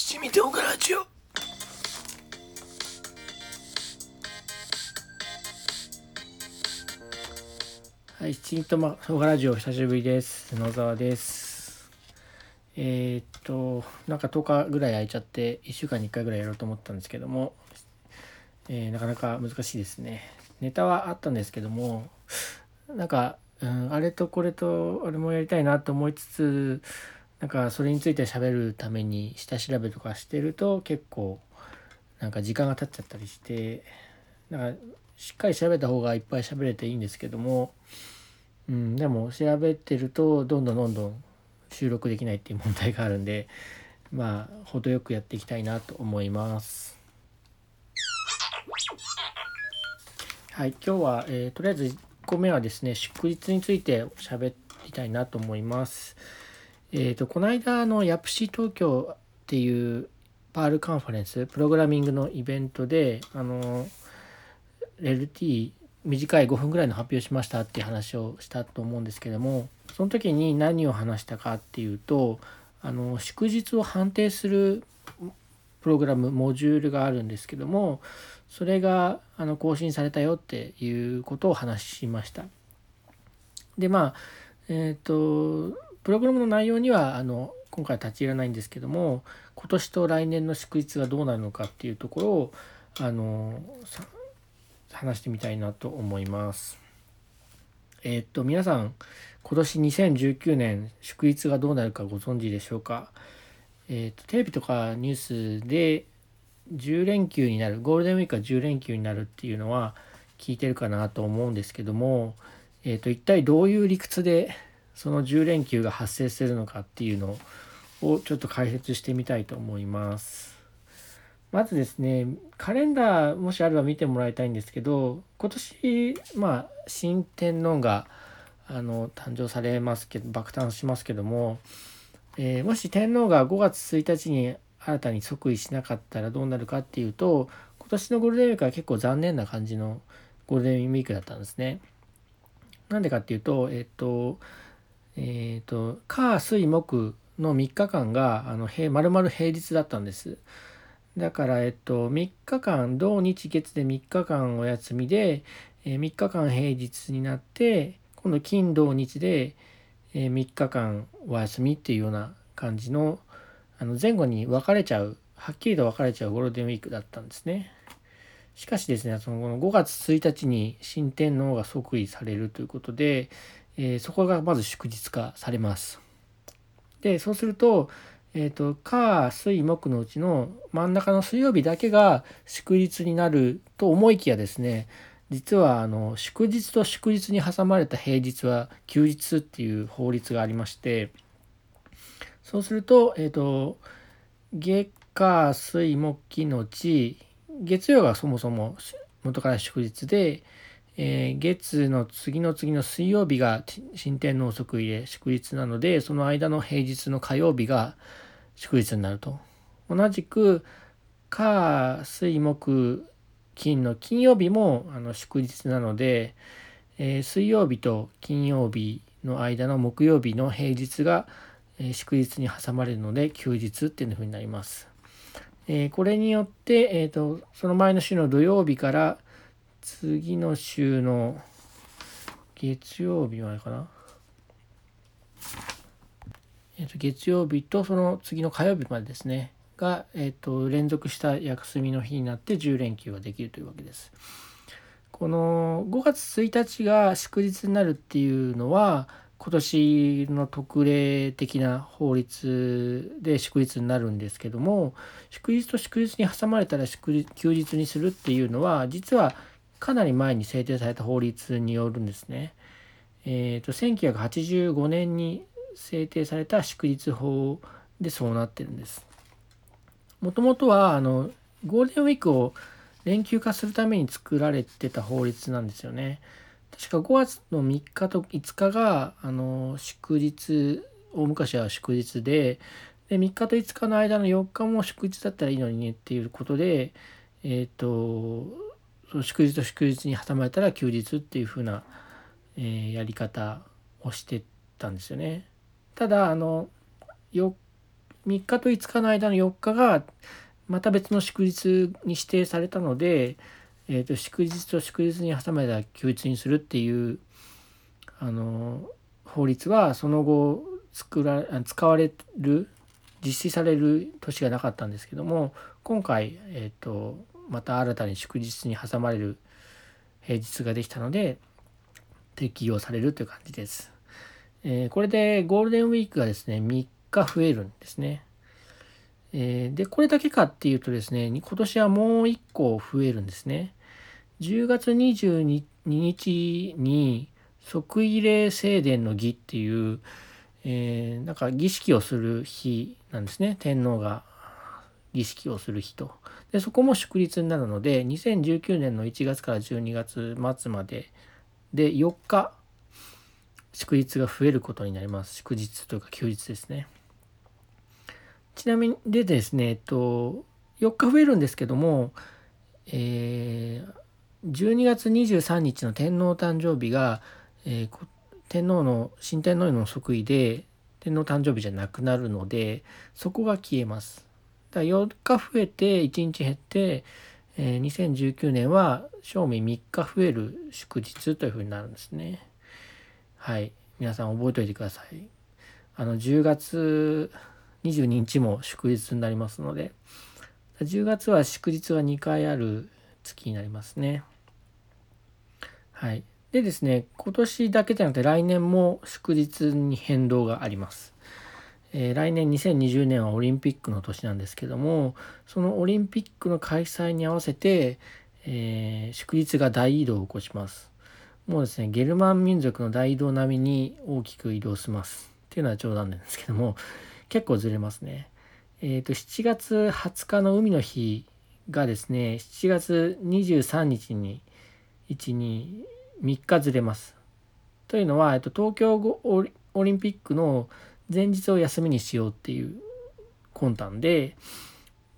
七味唐辛子をはい七味と唐辛子を久しぶりです。野沢です。えー、っとなんか10日ぐらい空いちゃって1週間に1回ぐらいやろうと思ったんですけども、えー、なかなか難しいですね。ネタはあったんですけどもなんか、うん、あれとこれとあれもやりたいなと思いつつなんかそれについて喋るために下調べとかしてると結構なんか時間が経っちゃったりしてなんかしっかり調べた方がいっぱい喋れていいんですけども、うん、でも調べてるとどんどんどんどん収録できないっていう問題があるんでまあ程よくやっていきたいなと思います。はい、今日は、えー、とりあえず1個目はですね祝日について喋りたいなと思います。えっ、ー、と、この間、の、ヤプシ東京っていうパールカンファレンス、プログラミングのイベントで、あの、LT 短い5分ぐらいの発表しましたっていう話をしたと思うんですけども、その時に何を話したかっていうと、あの、祝日を判定するプログラム、モジュールがあるんですけども、それがあの更新されたよっていうことを話しました。で、まあ、えっ、ー、と、プログラムの内容にはあの今回立ち入らないんですけども今年と来年の祝日がどうなるのかっていうところをあの話してみたいなと思います。えー、っと皆さん今年2019年祝日がどうなるかご存知でしょうか？えー、っとテレビとかニュースで10連休になるゴールデンウィークが10連休になるっていうのは聞いてるかなと思うんですけども、えー、っと一体どういう理屈でその10連休が発生するのかっていうのをちょっと解説してみたいと思います。まずですね、カレンダーもしあれば見てもらいたいんですけど、今年、まあ、新天皇があの誕生されますけど、爆誕しますけども、えー、もし天皇が5月1日に新たに即位しなかったらどうなるかっていうと、今年のゴールデンウィークは結構残念な感じのゴールデンウィークだったんですね。なんでかっていうと、えっ、と、えっ、ー、と、火、水、木の3日間が、あの、まるまる平日だったんです。だから、えっと、3日間、土日月で3日間お休みで、えー、3日間平日になって、今度金土日で、えー、3日間お休みっていうような感じの、あの前後に分かれちゃう、はっきりと分かれちゃうゴールデンウィークだったんですね。しかしですね、その5月1日に新天皇が即位されるということで、え、そこがまず祝日化されます。で、そうすると、え、ー、と、火、水、木のうちの真ん中の水曜日だけが祝日になると思いきやですね、実はあの祝日と祝日に挟まれた平日は休日っていう法律がありましてそうすると,、えーと、月火水木のうち月曜がそもそも元から祝日で、えー、月の次の次の水曜日が新天皇即位で祝日なのでその間の平日の火曜日が祝日になると同じく火水木金の金曜日もあの祝日なので、えー、水曜日と金曜日の間の木曜日の平日が、えー、祝日に挟まれるので休日っていうふうになります。え、これによって、えーとその前の週の土曜日から次の週の月曜日までかな？えっ、と、月曜日とその次の火曜日までですね。が、えっ、と、連続した休みの日になって10連休ができるというわけです。この5月1日が祝日になるっていうのは、今年の特例的な法律で祝日になるんですけども祝日と祝日に挟まれたら祝休日にするっていうのは実はかなり前に制定された法律によるんですね。えーと、1985年に制定された祝日法でそうなってるんです。もともとはあのゴールデンウィークを連休化するために作られてた法律なんですよね。確か5月の3日と5日があの祝日大昔は祝日でで3日と5日の間の4日も祝日だったらいいのにねっていうことでえっ、ー、と祝日と祝日に挟まれたら休日っていう風な、えー、やり方をしてたんですよね。ただあの3日と5日の間の4日がまた別の祝日に指定されたので、えー、と祝日と祝日に挟まれたら休日にするっていうあの法律はその後作ら使われる実施される年がなかったんですけども今回、えーと、また新たに祝日に挟まれる平日ができたので適用されるという感じです。えー、これでゴールデンウィークがですね3日増えるんですね。えー、でこれだけかっていうとですね今年はもう1個増えるんですね。10月22日に即位礼正殿の儀っていう、えー、なんか儀式をする日なんですね天皇が儀式をする日とでそこも祝日になるので2019年の1月から12月末までで4日祝日が増えることになります。祝日というか休日ですね。ちなみにでですねえっと4日増えるんですけどもえー、12月23日の天皇誕生日が、えー、天皇の新天皇の即位で天皇誕生日じゃなくなるのでそこが消えます。だ4日増えて1日減って、えー、2019年は正味3日増える祝日というふうになるんですね。はい。皆さん覚えておいてください。あの10月22日も祝日になりますので10月は祝日が2回ある月になりますね。はい。でですね、今年だけじゃなくて来年も祝日に変動があります。えー、来年2020年はオリンピックの年なんですけども、そのオリンピックの開催に合わせて、えー、祝日が大移動を起こします。もうですね、ゲルマン民族の大移動並みに大きく移動します。っていうのは冗談なんですけども、結構ずれますね。えっ、ー、と、7月20日の海の日がですね、7月23日に1、2、3日ずれます。というのは、えっと、東京オリンピックの前日を休みにしようっていう魂胆で、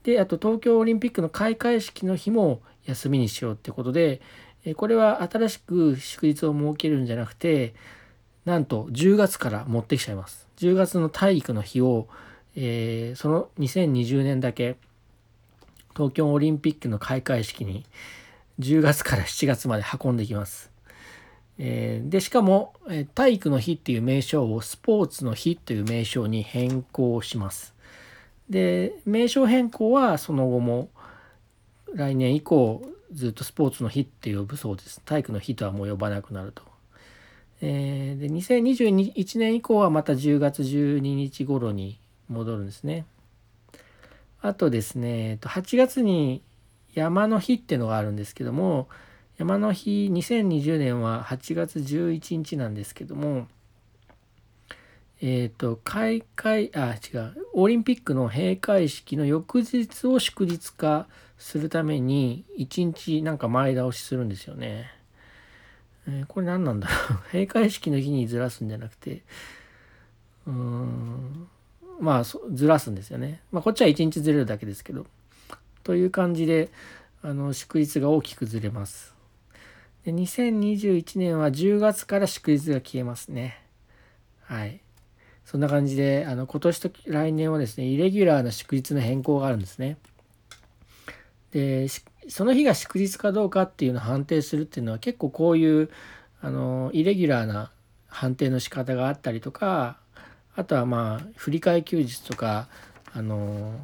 で、あと東京オリンピックの開会式の日も休みにしようってことで、これは新しく祝日を設けるんじゃなくて、なんと10月から持ってきちゃいます。10月の体育の日を、えー、その2020年だけ東京オリンピックの開会式に10月から7月まで運んできます。えー、でしかも、え体育の日っていう名称をスポーツの日という名称に変更します。で名称変更はその後も来年以降ずっとスポーツの日って呼ぶそうです。体育の日とはもう呼ばなくなると。えー、で2021年以降はまた10月12日頃に戻るんですね。あとですね8月に山の日っていうのがあるんですけども山の日2020年は8月11日なんですけどもえっ、ー、と開会あ違うオリンピックの閉会式の翌日を祝日化するために1日なんか前倒しするんですよね。えー、これ何なんだろう 閉会式の日にずらすんじゃなくてうーんまあずらすんですよね。まあこっちは1日ずれるだけですけど。という感じであの祝日が大きくずれます。で2021年は10月から祝日が消えますね。はい。そんな感じであの今年と来年はですねイレギュラーな祝日の変更があるんですね。でその日が祝日かどうかっていうのを判定するっていうのは結構こういうあのイレギュラーな判定の仕方があったりとかあとはまあ振り替え休日とかあの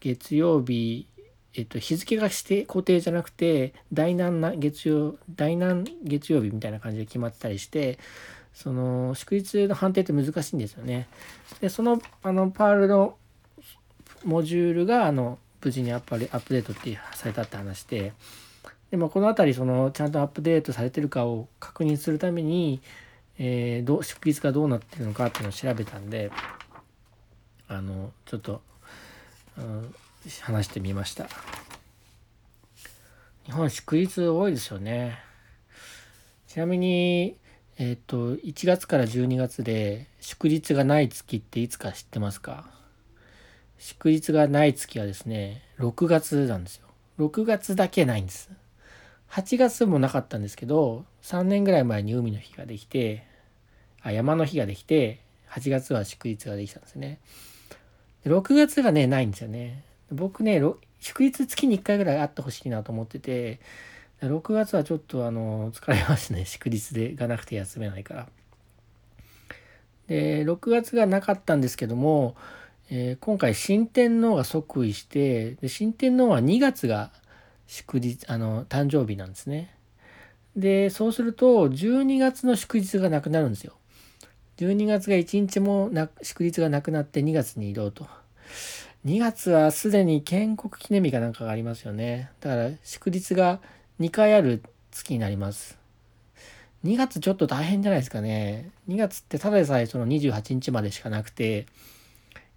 月曜日、えっと、日付がして固定じゃなくて第何な月曜第何月曜日みたいな感じで決まってたりしてその祝日の判定って難しいんですよね。でそのあのパールのモジュールがあの無事にアップアップデートってされたって話ででもこの辺りそのちゃんとアップデートされてるかを確認するために、えー、ど祝日がどうなってるのかっていうのを調べたんであのちょっと話してみました。日本祝日多いですよね。ちなみにえっ、ー、と1月から12月で祝日がない月っていつか知ってますか？祝日がない月はですね6月なんですよ。6月だけないんです。8月もなかったんですけど3年ぐらい前に海の日ができてあ山の日ができて8月は祝日ができたんですね。6月がね、ないんですよね。僕ね、祝日月に1回ぐらいあってほしいなと思ってて、6月はちょっとあの、疲れますね。祝日でがなくて休めないから。で、6月がなかったんですけども、えー、今回新天皇が即位してで新天皇は2月が祝日あの誕生日なんですね。でそうすると12月の祝日がなくなるんですよ。12月が1日もな祝日がなくなって2月に移動と。2月はすでに建国記念日かなんかがありますよね。だから祝日が2回ある月になります。2月ちょっと大変じゃないですかね。2月ってただでさえその28日までしかなくて、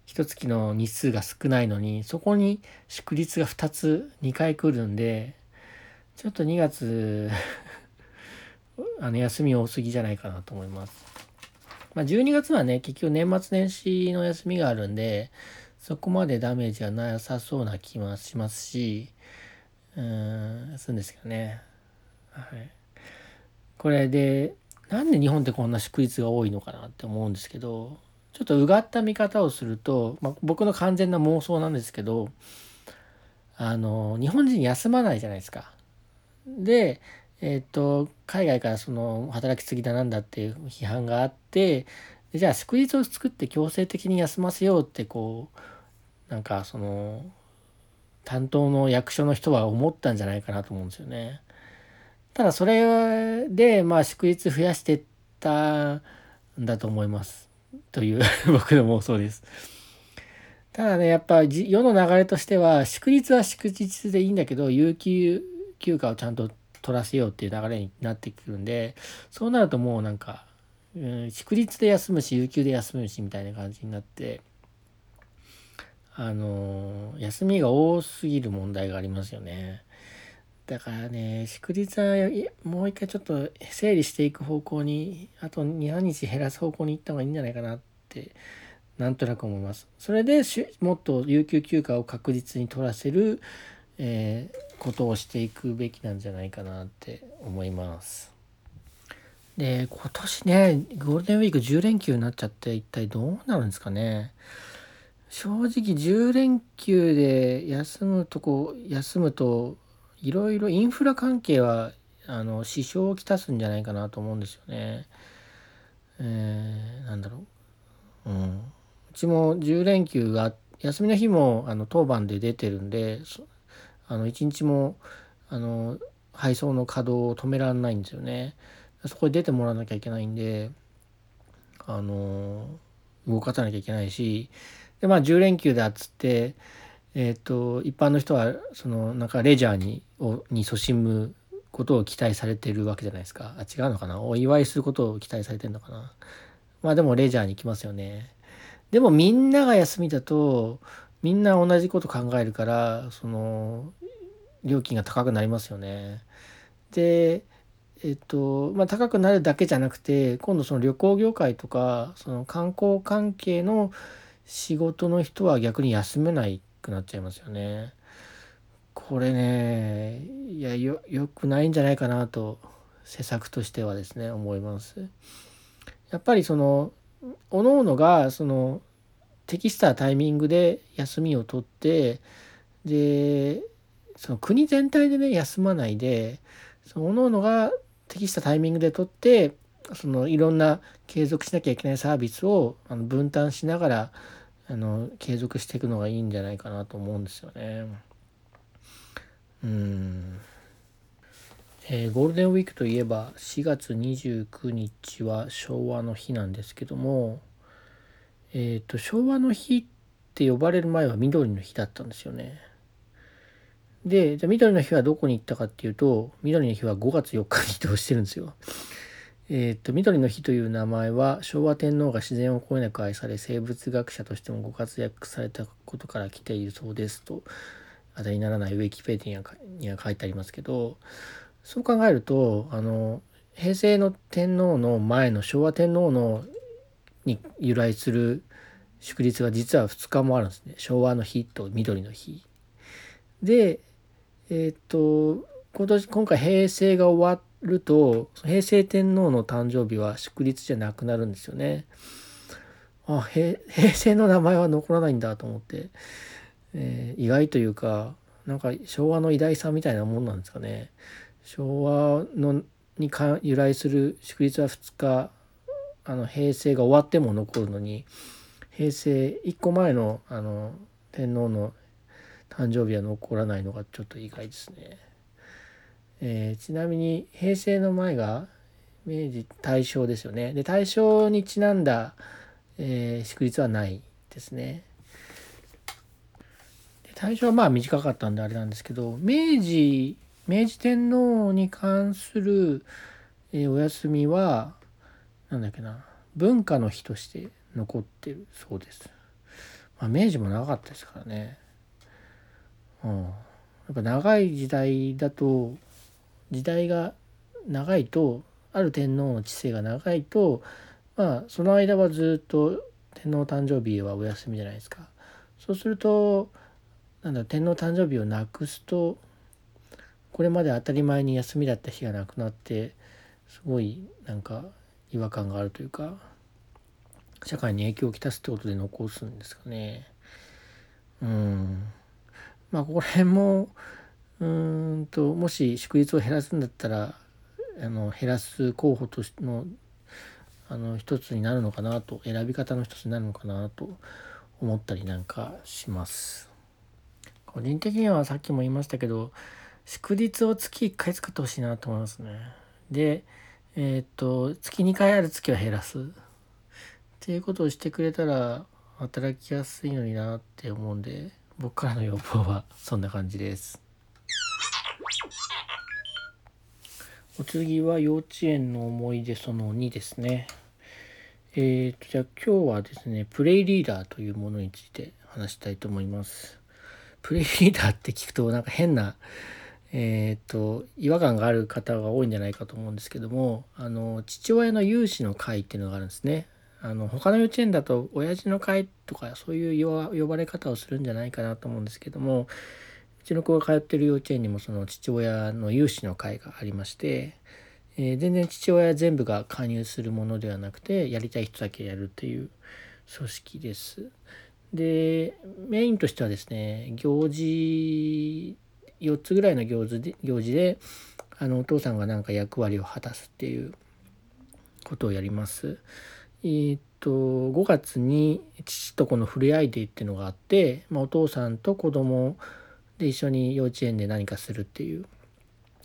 一月の日数が少ないのに、そこに祝日が2つ、2回来るんで、ちょっと2月 あの、休み多すぎじゃないかなと思います。まあ、12月はね、結局年末年始の休みがあるんで、そこまでダメージはなさそうな気もしますし、うん、するんですけどね。はい。これで、なんで日本ってこんな祝日が多いのかなって思うんですけど、ちょっとうがった見方をすると、まあ、僕の完全な妄想なんですけどあの日本人休まないじゃないですか。でえっ、と海外からその働きすぎだなんだっていう批判があってじゃあ祝日を作って強制的に休ませようってこうなんかその担当の役所の人は思ったんじゃないかなと思うんですよね。ただそれでまあ祝日増やしてったんだと思います。という 僕の妄想です。ただね、やっぱ世の流れとしては、祝日は祝日でいいんだけど、有給休暇をちゃんと取らせようっていう流れになってくるんで、そうなるともうなんか、うん、祝日で休むし、有給で休むしみたいな感じになって、あの休みが多すぎる問題がありますよね。だからね、祝日はもう一回ちょっと整理していく方向に、あと2、3日減らす方向に行った方がいいんじゃないかなって、なんとなく思います。それでもっと有給休暇を確実に取らせる、えー、ことをしていくべきなんじゃないかなって思います。で、今年ね、ゴールデンウィーク10連休になっちゃって一体どうなるんですかね。正直10連休で休むとこ、休むといろいろインフラ関係はあの支障をきたすんじゃないかなと思うんですよね。えー、なんだろう。うん。うちも10連休が休みの日もあの当番で出てるんであの1日もあの配送の稼働を止められないんですよね。そこで出てもらわなきゃいけないんであの動かさなきゃいけないしでまあ10連休だっつってえっ、と一般の人はそのなんかレジャーにをに勤しむことを期待されてるわけじゃないですか。あ違うのかな？お祝いすることを期待されてるのかな？まあでもレジャーに行きますよね。でもみんなが休みだとみんな同じこと考えるからその料金が高くなりますよね。でえっとまあ高くなるだけじゃなくて今度その旅行業界とかその観光関係の仕事の人は逆に休めないくなっちゃいますよね。これねいやよよくないんじゃないかなと施策としてはですね思います。やっぱりそのおのおのがその適したタイミングで休みを取ってでその国全体でね休まないでそのおのおのが適したタイミングで取ってそのいろんな継続しなきゃいけないサービスをあの分担しながらあの継続していくのがいいんじゃないかなと思うんですよね。うん。えー、ゴールデンウィークといえば4月29日は昭和の日なんですけども、えっ、ー、と昭和の日って呼ばれる前は緑の日だったんですよね。で、じゃ緑の日はどこに行ったかっていうと、緑の日は5月4日に移動してるんですよ。えー、と緑の日という名前は昭和天皇が自然をこえなく愛され生物学者としてもご活躍されたことから来ているそうですと当たりにならないウィキペディアには書いてありますけどそう考えるとあの平成の天皇の前の昭和天皇のに由来する祝日が実は2日もあるんですね昭和の日と緑の日。でえっ、と今年今回平成が終わると平成天皇の誕生日は祝日じゃなくなるんですよね。あ平成の名前は残らないんだと思って、えー、意外というかなんか昭和の偉大さみたいなもんなんですかね昭和のにか由来する祝日は2日あの平成が終わっても残るのに平成1個前のあの天皇の誕生日は残らないのがちょっと意外ですね。えー、ちなみに平成の前が明治大正ですよね。で大正にちなんだ、えー、祝日はないですね。で大正はまあ短かったんであれなんですけど明治明治天皇に関する、えー、お休みはなんだっけな文化の日として残ってるそうです。まあ、明治も長かったですからね。うん、やっぱ長い時代だと時代が長いとある天皇の治世が長いとまあその間はずっと天皇誕生日はお休みじゃないですか。そうするとなんだ天皇誕生日をなくすとこれまで当たり前に休みだった日がなくなってすごいなんか違和感があるというか社会に影響をきたすってことで残すんですかね。うんまあここら辺もうんともし祝日を減らすんだったらあの減らす候補としてのあの一つになるのかなと選び方の一つになるのかなと思ったりなんかします。個人的にはさっきも言いましたけど祝日を月1回使ってほしいなと思いますね。でえっ、と月2回ある月は減らすっていうことをしてくれたら働きやすいのになって思うんで僕からの要望はそんな感じです。お次は幼稚園の思い出その2ですね。えーと、じゃあ今日はですね、プレイリーダーというものについて話したいと思います。プレイリーダーって聞くとなんか変な、えっ、ー、と、違和感がある方が多いんじゃないかと思うんですけども、あの、父親の有志の会っていうのがあるんですね。あの、他の幼稚園だと親父の会とかそういう呼ばれ方をするんじゃないかなと思うんですけども、うちの子が通ってる幼稚園にもその父親の有志の会がありまして、えー、全然父親全部が加入するものではなくてやりたい人だけやるっていう組織です。でメインとしてはですね行事4つぐらいの行事で行事であのお父さんが何か役割を果たすっていうことをやります。えー、っと5月に父と子の触れ合いデーっていうのがあって、まあ、お父さんと子供で一緒に幼稚園で何かするっていう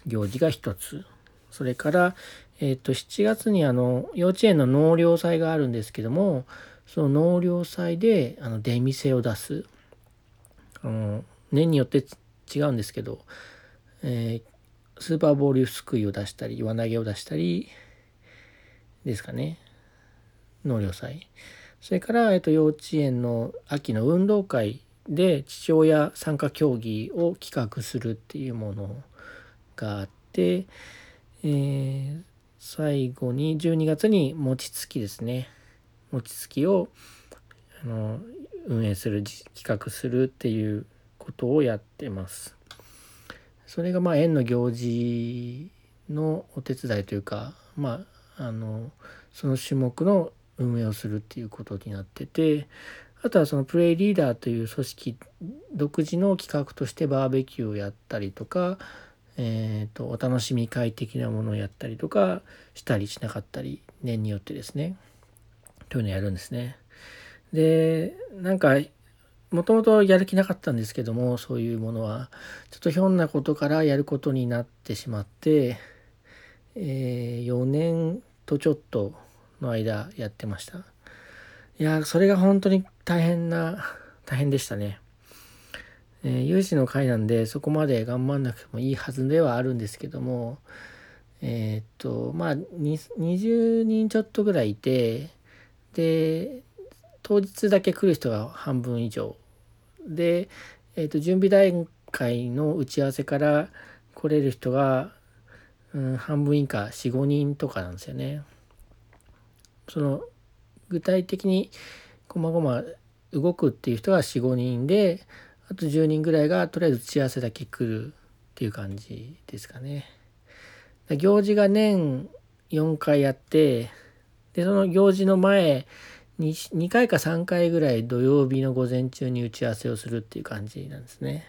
行事が一つ。それからえっ、と7月にあの幼稚園の納涼祭があるんですけどもその納涼祭であの出店を出す。あの年によって違うんですけど、えー、スーパーボールすくいを出したり輪投げを出したりですかね。納涼祭それから、えっと、幼稚園の秋の運動会で父親参加競技を企画するっていうものがあって、えー、最後に12月に餅つきですね餅つきをあの運営する企画するっていうことをやってます。それがまあ園の行事のお手伝いというかまああのその種目の運営をするっていうことになっててあとはそのプレイリーダーという組織独自の企画としてバーベキューをやったりとか、えーと、お楽しみ会的なものをやったりとかしたりしなかったり年によってですねというのをやるんですね。でなんかもともとやる気なかったんですけどもそういうものはちょっとひょんなことからやることになってしまって、えー、4年とちょっとの間やってました。いやそれが本当に大変な 大変でしたね。えー、有志の会なんでそこまで頑張んなくてもいいはずではあるんですけどもえー、っとまあ20人ちょっとぐらいいてで当日だけ来る人が半分以上で、えー、っと準備段階の打ち合わせから来れる人が、うん、半分以下45人とかなんですよね。その具体的にこまごま動くっていう人が45人であと10人ぐらいがとりあえず打ち合わせだけ来るっていう感じですかね。行事が年4回やってでその行事の前 2, 2回か3回ぐらい土曜日の午前中に打ち合わせをするっていう感じなんですね。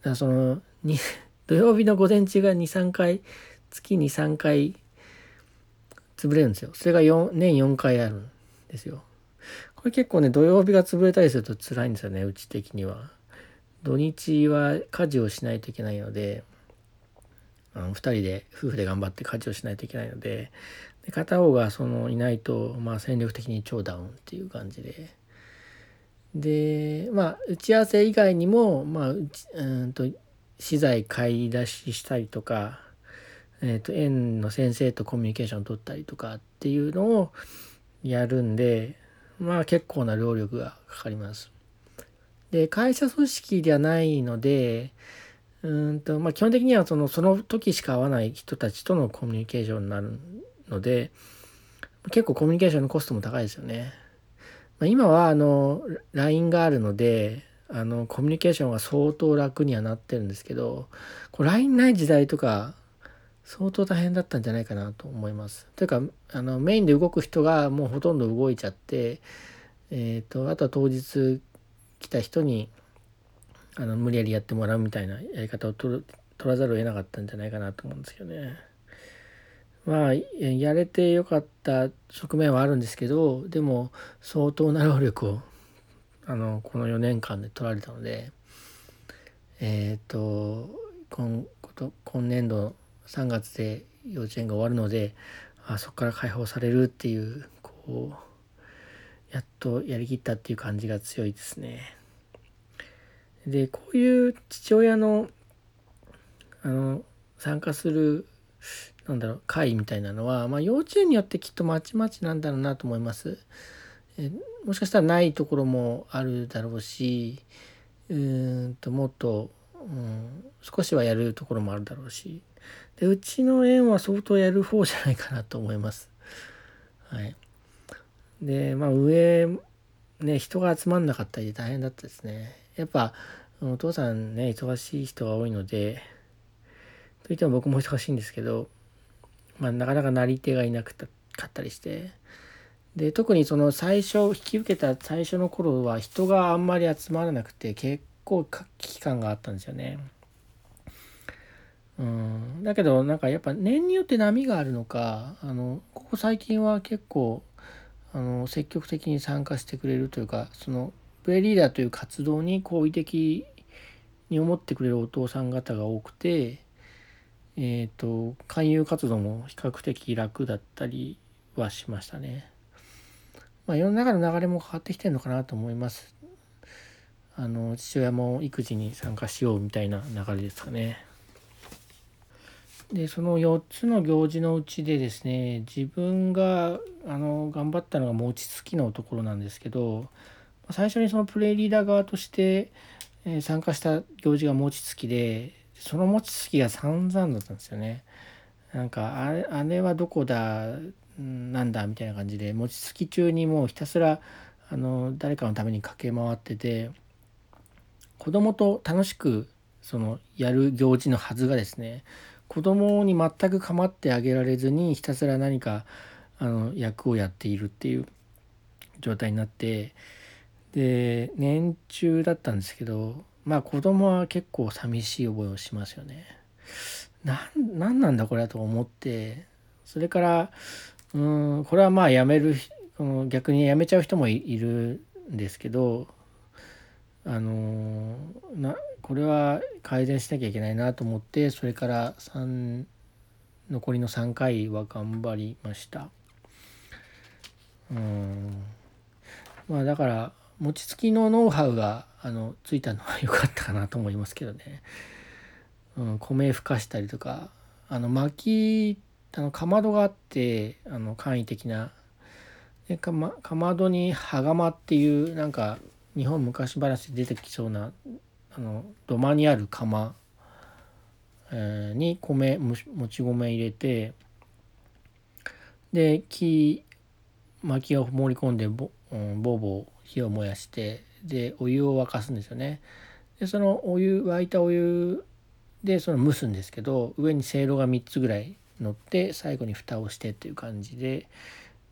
だからその 土曜日の午前中が23回月に3回潰れるんですよ。それが4年4回あるんですよ。これ結構ね土曜日が潰れたりすると辛いんですよねうち的には。土日は家事をしないといけないのであの2人で夫婦で頑張って家事をしないといけないのでで片方がそのいないと、まあ、戦力的に超ダウンっていう感じででまあ打ち合わせ以外にもまあうんと資材買い出ししたりとか、えー、と園の先生とコミュニケーションを取ったりとかっていうのをやるんでまあ結構な労力がかかります。で会社組織ではないのでうんと、まあ、基本的にはそのその時しか会わない人たちとのコミュニケーションになるので結構コミュニケーションのコストも高いですよね。まあ、今はあの LINE があるのであのコミュニケーションが相当楽にはなってるんですけど LINE ない時代とか相当大変だったんじゃないかなと思います。というかあのメインで動く人がもうほとんど動いちゃって、えーと、あとは当日来た人にあの無理やりやってもらうみたいなやり方を取る取らざるを得なかったんじゃないかなと思うんですけどね。まあやれてよかった側面はあるんですけどでも相当な労力をあのこの4年間で取られたのでえっ、ー、と今今年度3月で幼稚園が終わるのであそこから解放されるっていうこうやっとやりきったっていう感じが強いですね。でこういう父親のあの参加するなんだろう会みたいなのは、まあ、幼稚園によってきっとまちまちなんだろうなと思います。えもしかしたらないところもあるだろうしうんともっと、うん、少しはやるところもあるだろうしでうちの園は相当やる方じゃないかなと思います。はい、でまあ上ね人が集まんなかったり大変だったですね。やっぱお父さんね忙しい人が多いのでといっても僕も忙しいんですけど、まあ、なかなかなり手がいなかったりしてで特にその最初引き受けた最初の頃は人があんまり集まらなくて結構危機感があったんですよね。うん、だけどなんかやっぱ年によって波があるのかあのここ最近は結構あの積極的に参加してくれるというかそのプレリーダーという活動に好意的に思ってくれるお父さん方が多くて、えっ、ー、と勧誘活動も比較的楽だったりはしましたね。まあ、世の中の流れも変わってきてるのかなと思います。あの父親も育児に参加しようみたいな流れですかね。でその4つの行事のうちでですね自分があの頑張ったのが餅つきのところなんですけど最初にそのプレイリーダー側として、参加した行事が餅つきでその餅つきが散々だったんですよね。なんかあれあれはどこだなんだみたいな感じで餅つき中にもうひたすらあの誰かのために駆け回ってて子供と楽しくそのやる行事のはずがですね子供に全く構ってあげられずにひたすら何かあの役をやっているっていう状態になってで年中だったんですけどまあ子供は結構寂しい覚えをしますよね。何なんだこれと思ってそれからうんこれはまあやめる逆にやめちゃう人もいるんですけどあのなこれは改善しなきゃいけないなと思ってそれから3残りの3回は頑張りました。うん。まあだから餅つきのノウハウがあのついたのは良かったかなと思いますけどね、うん、米ふかしたりとかあの薪あのかまどがあってあの簡易的な。でかまかまどに羽釜っていうなんか日本昔話で出てきそうなあの土間にある釜、えー、に米もち米入れてで木薪を盛り込んでぼ,、うん、ぼうぼう火を燃やしてでお湯を沸かすんですよね。でそのお湯沸いたお湯でその蒸すんですけど上にせいろが3つぐらい乗って最後に蓋をしてっていう感じで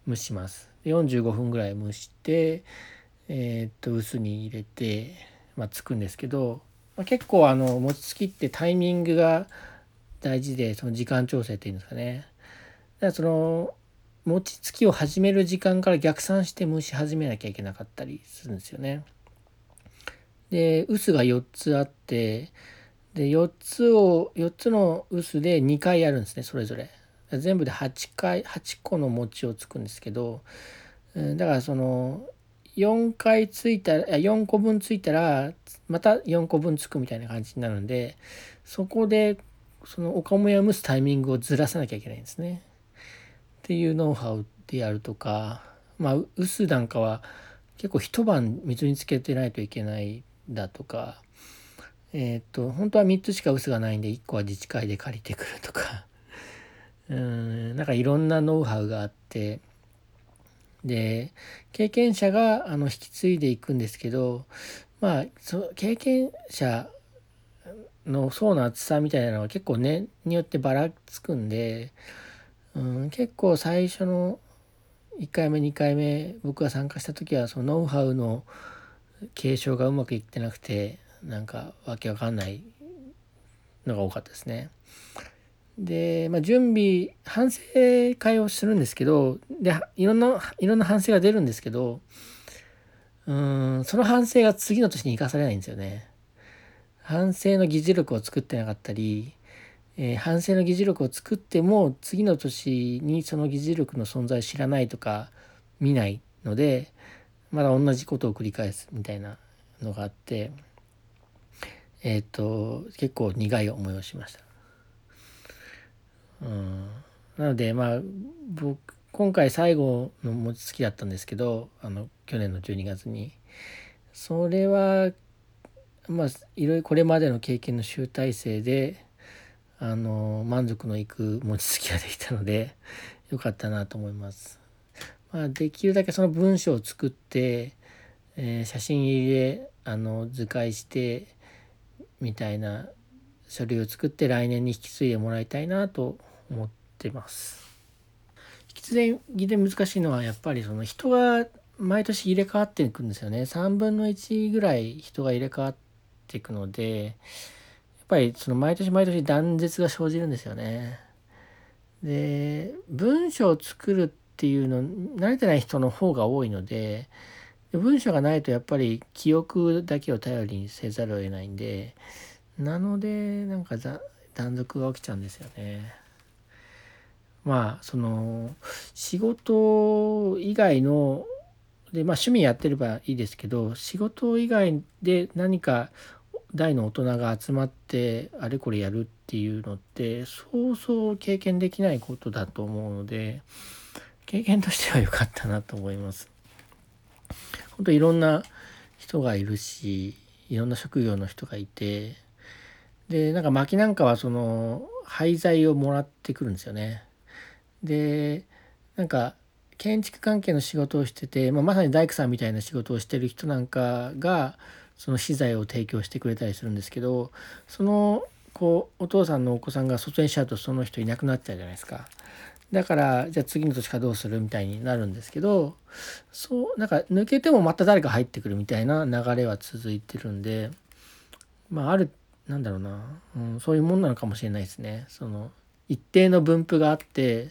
蒸します。で45分ぐらい蒸して、えー、っと薄に入れて、まあ、つくんですけど、まあ、結構あの餅つきってタイミングが大事でその時間調整っていうんですかね。だからその餅つきを始める時間から逆算して蒸し始めなきゃいけなかったりするんですよね。で臼が4つあってで4つを4つの臼で2回やるんですねそれぞれ。全部で8回8個の餅をつくんですけどだからその4回ついたら4個分ついたらまた4個分つくみたいな感じになるんでそこでそのお米を蒸すタイミングをずらさなきゃいけないんですね。っていうノウハウでやるとかまあ臼なんかは結構一晩水につけてないといけないだとかえっ、と本当は3つしか臼がないんで1個は自治会で借りてくるとかうんなんかいろんなノウハウがあってで経験者があの引き継いでいくんですけどまあそ経験者の層の厚さみたいなのは結構年によってばらつくんで、うん、結構最初の1回目2回目僕が参加した時はそのノウハウの継承がうまくいってなくてなんかわけわかんないのが多かったですね。で、まあ、準備反省会をするんですけどでいろんないろんな反省が出るんですけどうんその反省が次の年に生かされないんですよね。反省の議事録を作ってなかったり、えー、反省の議事録を作っても次の年にその議事録の存在を知らないとか見ないのでまだ同じことを繰り返すみたいなのがあってえっ、ー、と結構苦い思いをしました。うん、なのでまあ僕今回最後の餅つきだったんですけどあの去年の12月にそれはまあいろいろこれまでの経験の集大成であの満足のいく餅つきができたのでよかったなと思います。まあ、できるだけその文章を作って、えー、写真入りであの図解してみたいな書類を作って来年に引き継いでもらいたいなと思ってます。引き継ぎで難しいのはやっぱりその人が毎年入れ替わっていくんですよね。3分の1ぐらい人が入れ替わっていくのでやっぱりその毎年毎年断絶が生じるんですよね。で文章を作るっていうの慣れてない人の方が多いので文章がないとやっぱり記憶だけを頼りにせざるを得ないんでなのでなんか断続が起きちゃうんですよね。まあその仕事以外のでまあ趣味やってればいいですけど仕事以外で何か大の大人が集まってあれこれやるっていうのってそうそう経験できないことだと思うので経験としては良かったなと思います。本当いろんな人がいるしいろんな職業の人がいてでなんか薪なんかはその廃材をもらってくるんですよね。でなんか建築関係の仕事をしてて、まあ、まさに大工さんみたいな仕事をしてる人なんかがその資材を提供してくれたりするんですけどそのこうお父さんのお子さんが卒園しちゃうとその人いなくなっちゃうじゃないですか。だからじゃあ次の年からどうするみたいになるんですけどそうなんか抜けてもまた誰か入ってくるみたいな流れは続いてるんでまああるなんだろうな、うん、そういうもんなのかもしれないですね。その一定の分布があって、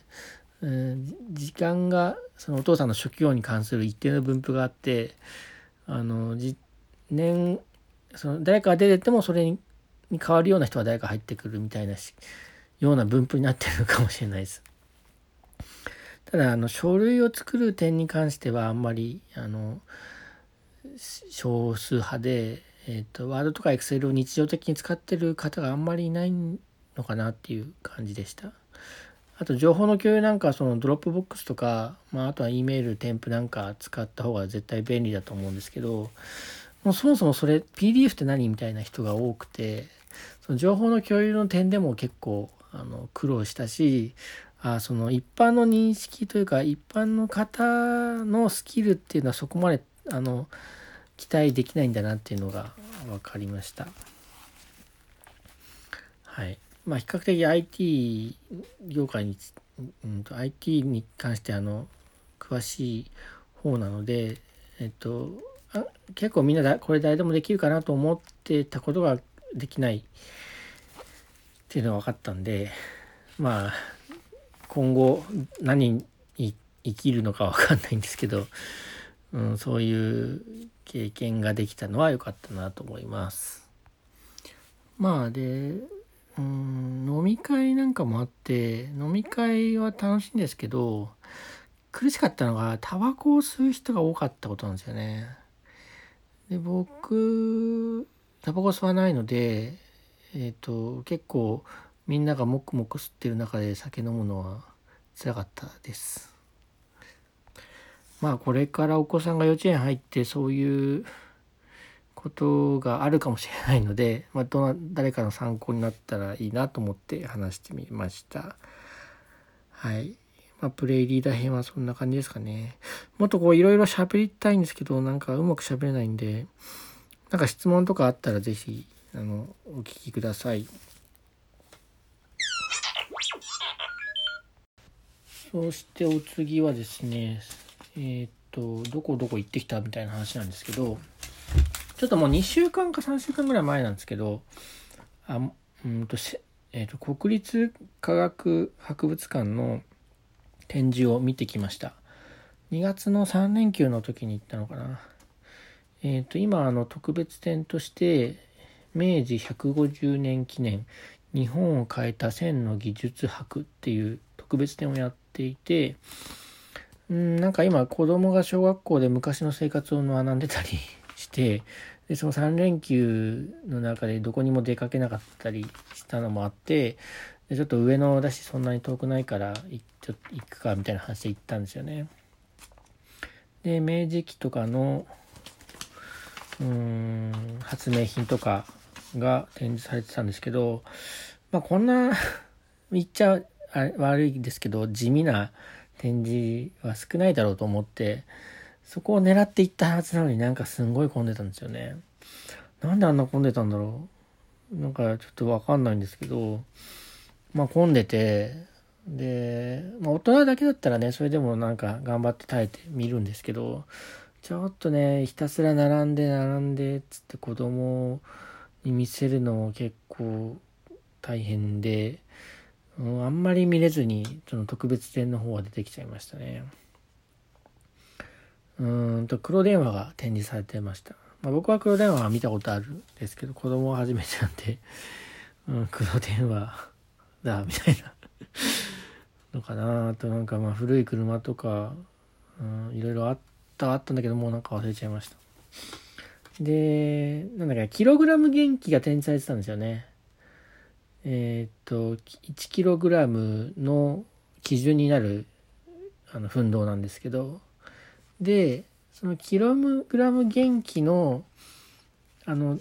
うん、時間がそのお父さんの職業に関する一定の分布があってあの年その誰かが出ててもそれに変わるような人は誰か入ってくるみたいなような分布になってるかもしれないです。ただあの書類を作る点に関してはあんまりあの少数派で、えーと、ワードとかエクセルを日常的に使ってる方があんまりいないんのかなっていう感じでした。あと情報の共有なんかそのドロップボックスとか、まあ、あとは E メール添付なんか使った方が絶対便利だと思うんですけどもうそもそもそれ PDF って何みたいな人が多くてその情報の共有の点でも結構あの苦労したしあその一般の認識というか一般の方のスキルっていうのはそこまであの期待できないんだなっていうのが分かりました。はい。まあ比較的 IT 業界に、うん、IT に関してあの詳しい方なので、えっと、あ結構みんなだこれ誰でもできるかなと思ってたことができないっていうのが分かったんでまあ今後何に生きるのか分かんないんですけど、うん、そういう経験ができたのは良かったなと思います。まあでうん飲み会なんかもあって飲み会は楽しいんですけど苦しかったのがタバコを吸う人が多かったことなんですよね。で僕タバコ吸わないので、えーと、結構みんながもくもく吸ってる中で酒飲むのは辛かったです。まあこれからお子さんが幼稚園入ってそういうことがあるかもしれないので、まあ、どな誰かの参考になったらいいなと思って話してみました。はい。まあ、プレイリーダー編はそんな感じですかね。もっとこういろいろ喋りたいんですけど、なんかうまく喋れないんで、なんか質問とかあったら是非あのお聞きください。そしてお次はですね、えー、っと、どこどこ行ってきたみたいな話なんですけど、ちょっともう2週間か3週間ぐらい前なんですけど、あうんとえーと、国立科学博物館の展示を見てきました。2月の3連休の時に行ったのかな。えっ、ー、と、今、あの、特別展として、明治150年記念、日本を変えた千の技術博っていう特別展をやっていて、うんなんか今、子供が小学校で昔の生活を学んでたりして、で、その3連休の中でどこにも出かけなかったりしたのもあって、でちょっと上野だしそんなに遠くないからちょっと行くかみたいな話で行ったんですよね。で、明治期とかの、うん、発明品とかが展示されてたんですけど、まあこんな 言っちゃ悪いですけど、地味な展示は少ないだろうと思って、そこを狙っていったはずなのになんかすんごい混んでたんですよね。なんであんな混んでたんだろう。なんかちょっとわかんないんですけど、まあ混んでて、で、まあ大人だけだったらね、それでもなんか頑張って耐えて見るんですけど、ちょっとね、ひたすら並んで並んでっ、つって子供に見せるのも結構大変で、うん、あんまり見れずに、その特別展の方は出てきちゃいましたね。うんと黒電話が展示されてました。まあ、僕は黒電話は見たことあるんですけど、子供は初めてなんで、うん、黒電話だ、みたいな のかな。あとなんかまあ古い車とか、うん、いろいろあったあったんだけど、もうなんか忘れちゃいました。で、なんだっけ、キログラム元気が展示されてたんですよね。えー、っと、1キログラムの基準になるあの奮闘なんですけど、でそのキログラム元気のあの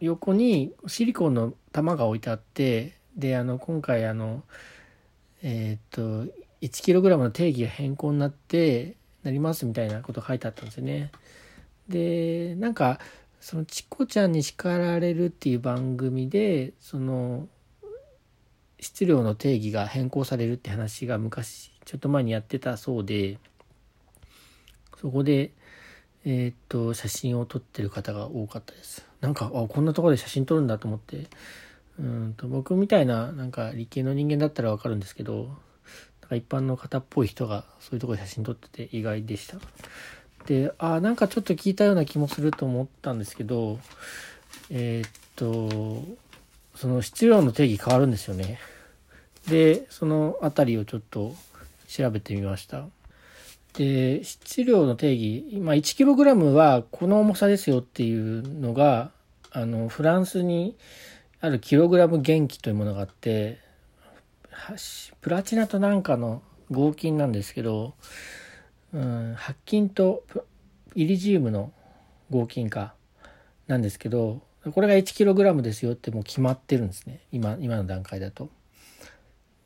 横にシリコンの玉が置いてあってであの今回あのえっ、と 1kg の定義が変更になってなりますみたいなこと書いてあったんですよね。でなんかそのチコちゃんに叱られるっていう番組でその質量の定義が変更されるって話が昔ちょっと前にやってたそうでそこで、えー、っと、写真を撮ってる方が多かったです。なんか、あ、こんなところで写真撮るんだと思って、うんと僕みたいな、なんか理系の人間だったらわかるんですけど、なんか一般の方っぽい人がそういうところで写真撮ってて意外でした。で、あ、なんかちょっと聞いたような気もすると思ったんですけど、えー、っと、その質量の定義変わるんですよね。で、そのあたりをちょっと調べてみました。で、質量の定義、今 1kg はこの重さですよっていうのが、あの、フランスにあるキログラム元気というものがあって、プラチナとなんかの合金なんですけど、うん、白金とイリジウムの合金かなんですけど、これが 1kg ですよってもう決まってるんですね。今、今の段階だと。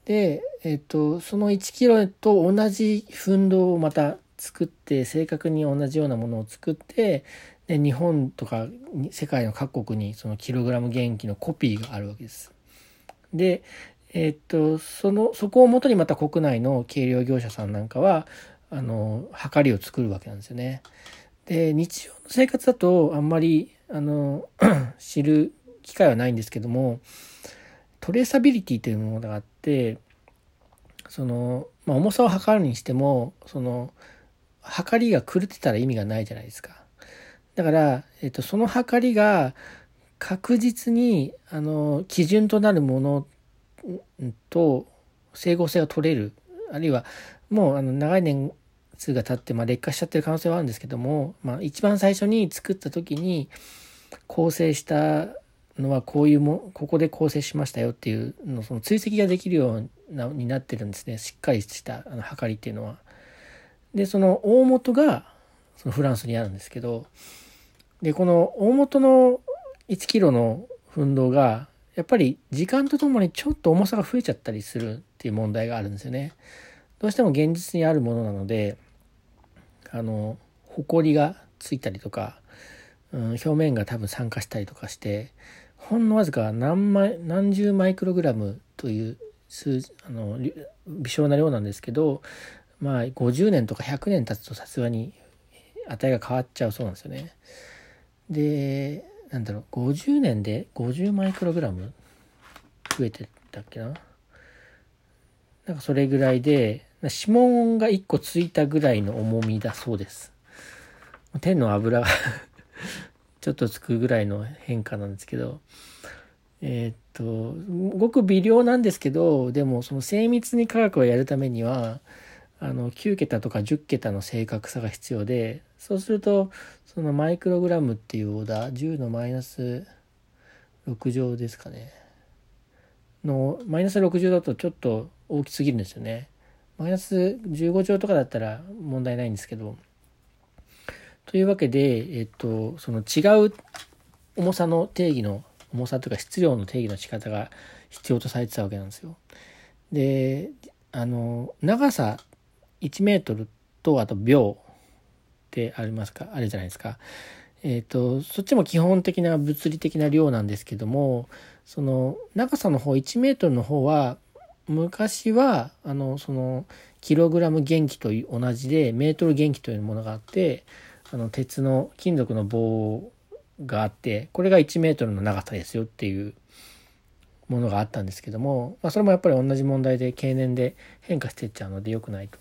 で、えっ、と、その1キロと同じ奮闘をまた作って、正確に同じようなものを作って、で日本とか世界の各国にそのキログラム元気のコピーがあるわけです。で、えっ、と、その、そこをもとにまた国内の計量業者さんなんかは、あの測りを作るわけなんですよね。で日常の生活だとあんまりあの 知る機会はないんですけどもトレーサビリティというものがあってってその、まあ、重さを測るにしてもその測りが狂ってたら意味がないじゃないですか。だから、えっと、その測りが確実にあの基準となるものと整合性が取れるあるいはもうあの長い年数が経って、まあ、劣化しちゃってる可能性はあるんですけども、まあ、一番最初に作った時に構成したのはこういうもここで構成しましたよっていうのその追跡ができるようになってるんですねしっかりしたあの測りっていうのは。でその大元がそのフランスにあるんですけどでこの大元の1キロの奮動がやっぱり時間とともにちょっと重さが増えちゃったりするっていう問題があるんですよね。どうしても現実にあるものなのであの埃がついたりとか、うん、表面が多分酸化したりとかしてほんのわずか何枚何十マイクログラムという数あの微小な量なんですけどまあ50年とか100年経つとさすがに値が変わっちゃうそうなんですよね。でなんだろう50年で50マイクログラム増えてたっけななんかそれぐらいで指紋が1個ついたぐらいの重みだそうです。天の油がちょっとつくぐらいの変化なんですけど、えー、っと、ごく微量なんですけど、でもその精密に科学をやるためには、あの、9桁とか10桁の正確さが必要で、そうすると、そのマイクログラムっていうオーダー、10のマイナス6乗ですかね。の、マイナス60だとちょっと大きすぎるんですよね。マイナス15乗とかだったら問題ないんですけど。というわけで、えっと、その違う重さの定義の、重さというか質量の定義の仕方が必要とされてたわけなんですよ。で、あの、長さ1メートルとあと秒ってありますか？あるじゃないですか。えっ、と、そっちも基本的な物理的な量なんですけども、その長さの方1メートルの方は昔はあのそのキログラム元気と同じでメートル元気というものがあってあの鉄の金属の棒があってこれが1メートルの長さですよっていうものがあったんですけども、まあ、それもやっぱり同じ問題で経年で変化してっちゃうので良くないと。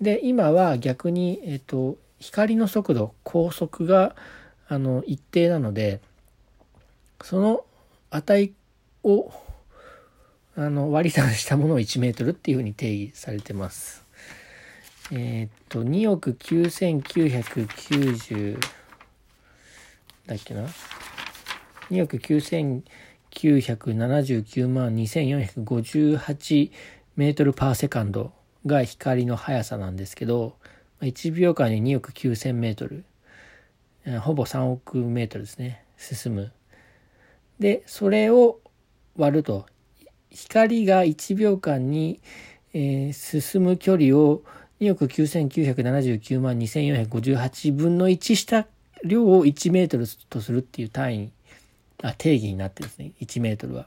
で今は逆に、えっと、光の速度高速があの一定なのでその値をあの割り算したものを1メートルっていうふうに定義されてます。えー、っと、2億9990だっけな ?2 億9979万2458メートルパーセカンドが光の速さなんですけど、1秒間に2億9000メートル、ほぼ3億メートルですね、進む。で、それを割ると光が1秒間に、えー、進む距離を2億9979万2458分の1した量を1メートルとするっていう単位、あ、定義になってですね、1メートルは。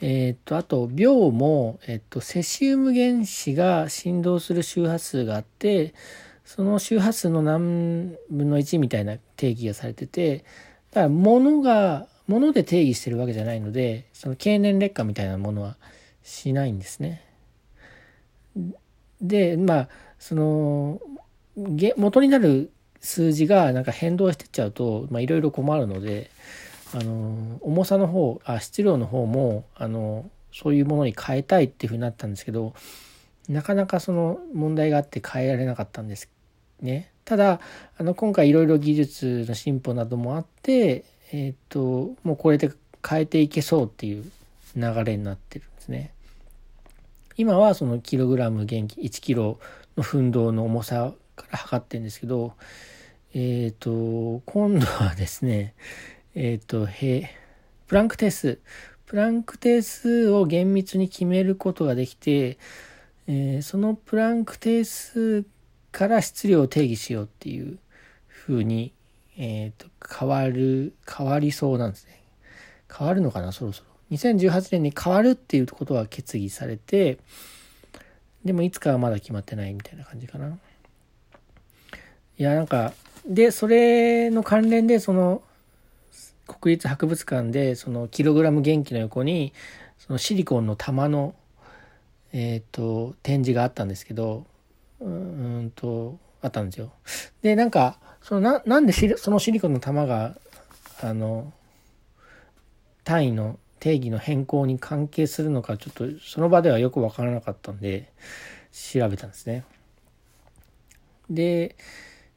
えっ、と、あと、秒も、えっ、と、セシウム原子が振動する周波数があって、その周波数の何分の1みたいな定義がされてて、だから物がもので定義してるわけじゃないので、その経年劣化みたいなものはしないんですね。で、まあ、その、元になる数字がなんか変動してっちゃうと、いろいろ困るので、あの、重さの方、あ、質量の方も、あの、そういうものに変えたいっていうふうになったんですけど、なかなかその問題があって変えられなかったんですね。ただ、あの、今回いろいろ技術の進歩などもあって、えっ、と、もうこれで変えていけそうっていう流れになってるんですね。今はそのキログラム元気、1キロの奮動の重さから測ってるんですけど、えっ、ー、と、今度はですね、えっ、ー、と、へ、プランク定数。プランク定数を厳密に決めることができて、えー、そのプランク定数から質量を定義しようっていうふうにえっ、と、変わる、変わりそうなんですね。変わるのかな、そろそろ。2018年に変わるっていうことは決議されて、でもいつかはまだ決まってないみたいな感じかな。いや、なんか、で、それの関連で、その、国立博物館で、その、キログラム元気の横に、そのシリコンの玉の、えっ、と、展示があったんですけど、うんと、あったんですよ。で、なんか、そのな、なんでそのシリコンの玉が、あの、単位の定義の変更に関係するのか、ちょっとその場ではよくわからなかったんで、調べたんですね。で、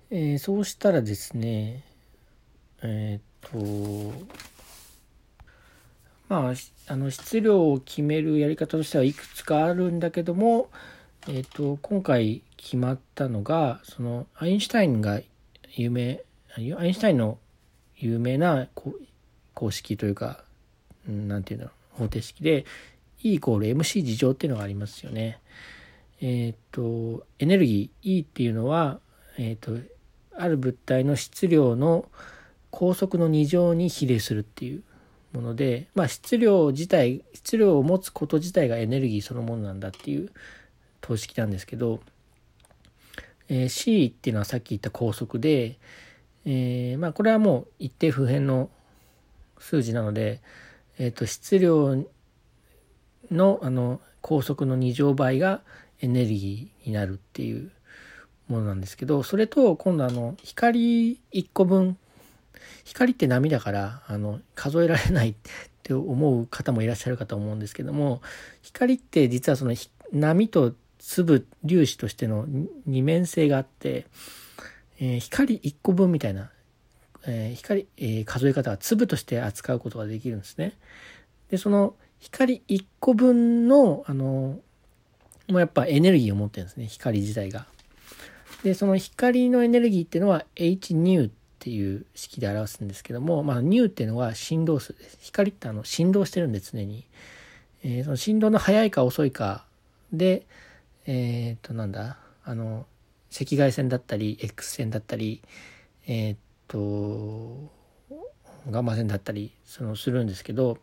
えー、そうしたらですね、えっ、と、まあ、あの質量を決めるやり方としてはいくつかあるんだけども、えっ、と、今回決まったのが、その、アインシュタインが有名、アインシュタインの有名な公式というか、なんていうんだろう、方程式で、E イコール MC 事乗っていうのがありますよね。えっ、と、エネルギー E っていうのは、えっ、と、ある物体の質量の高速の2乗に比例するっていうもので、まあ質量自体、質量を持つこと自体がエネルギーそのものなんだっていう等式なんですけど、えー、C っていうのはさっき言った高速で、えー、まあこれはもう一定普遍の数字なので、えっ、ー、と質量のあの高速の2乗倍がエネルギーになるっていうものなんですけどそれと今度あの光1個分光って波だからあの数えられないって思う方もいらっしゃるかと思うんですけども光って実はその波と粒粒子としての二面性があって、えー、光1個分みたいな、えー、光、えー、数え方は粒として扱うことができるんですね。でその光1個分のあのもうやっぱエネルギーを持ってるんですね光自体が。でその光のエネルギーっていうのは h ニューっていう式で表すんですけども、まあ、ニューっていうのは振動数です。光ってあの振動してるんで常に。えー、その振動の速いか遅いかで、えっ、ー、となんだ？あの赤外線だったり X 線だったりえっ、ー、とガンマ線だったりそのするんですけど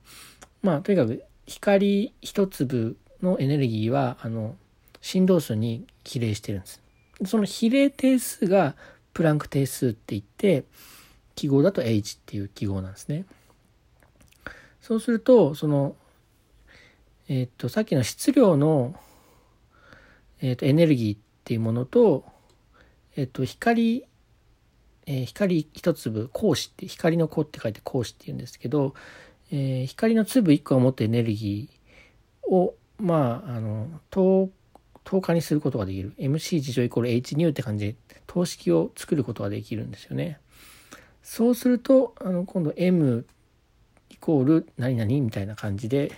まあとにかく光一粒のエネルギーはあの振動数に比例してるんです。その比例定数がプランク定数って言って、記号だと H っていう記号なんですね。そうすると、その、えっ、と、さっきの質量の、えっ、と、エネルギーっていうものと、えっ、と、光、えー、光一粒、光子って、光の子って書いて光子って言うんですけど、えー、光の粒1個を持ってエネルギーを、まあ、あの、等等価にすることができる。MC 事乗イコール H ニューって感じで、等式を作ることができるんですよね。そうすると、あの、今度 M イコール何々みたいな感じで、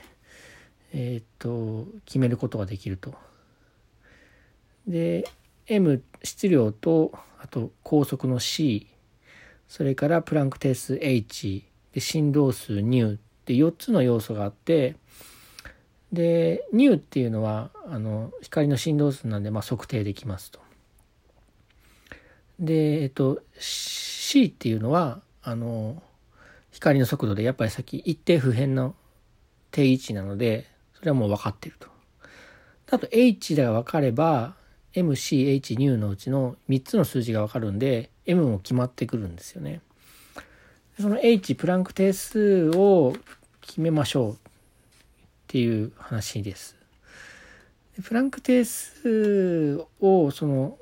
えっ、と、決めることができると。で、M 質量と、あと高速の C、それからプランク定数 H、で振動数 ν って4つの要素があって、で、ν っていうのは、あの、光の振動数なんで、まあ、測定できますと。で、えっと、c っていうのは、あの、光の速度で、やっぱりさっき一定不変の定位置なので、それはもう分かってると。あと h が分かれば、MCH、ν のうちの3つの数字が分かるんで、m も決まってくるんですよね。その h プランク定数を決めましょうっていう話です。プランク定数をその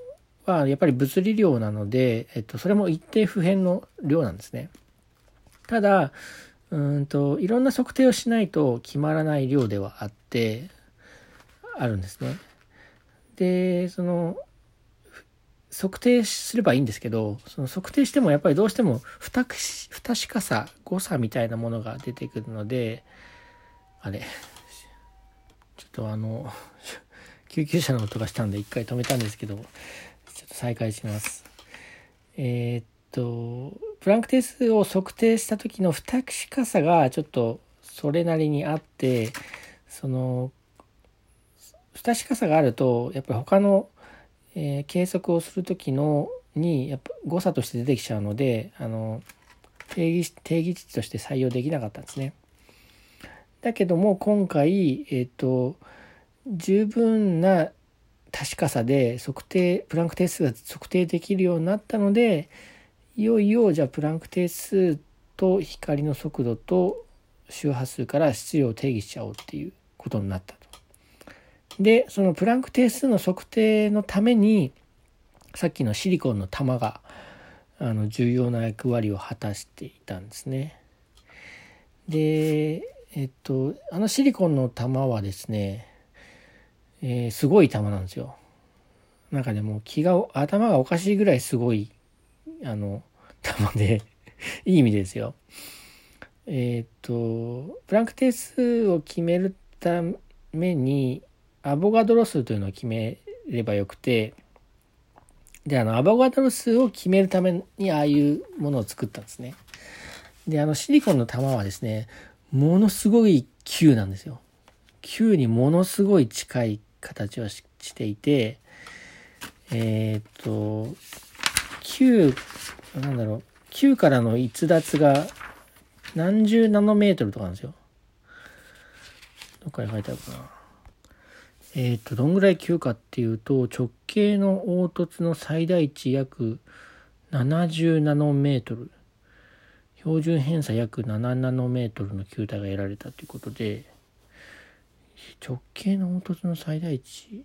はやっぱり物理量なので、えっと、それも一定不変の量なんですね。ただうんといろんな測定をしないと決まらない量ではあってあるんですね。でその測定すればいいんですけどその測定してもやっぱりどうしても不確不確かさ誤差みたいなものが出てくるのであれちょっとあの、救急車の音がしたんで一回止めたんですけど、ちょっと再開します。えー、っと、プランク定数を測定した時の不確かさがちょっとそれなりにあって、その、不確かさがあると、やっぱり他の、えー、計測をする時のにやっぱ誤差として出てきちゃうのであの定義定義値として採用できなかったんですね。だけども今回、えっ、ー、と、十分な確かさで測定プランク定数が測定できるようになったのでいよいよじゃあプランク定数と光の速度と周波数から質量を定義しちゃおうっていうことになった。でそのプランク定数の測定のためにさっきのシリコンの玉があの重要な役割を果たしていたんですね。でえっとあのシリコンの玉はですね、えー、すごい玉なんですよ。なんかでも気が頭がおかしいぐらいすごいあの玉で いい意味ですよ。えっとプランク定数を決めるためにアボガドロ数というのを決めればよくてで、あの、アボガドロ数を決めるために、ああいうものを作ったんですね。で、あの、シリコンの玉はですね、ものすごい球なんですよ。球にものすごい近い形をしていて、えー、っと、球、なんだろう、球からの逸脱が何十ナノメートルとかなんですよ。どっかに書いてあるかな。えっ、ー、と、どんぐらい急かっていうと、直径の凹凸の最大値約70ナノメートル、標準偏差約7ナノメートルの球体が得られたということで、直径の凹凸の最大値、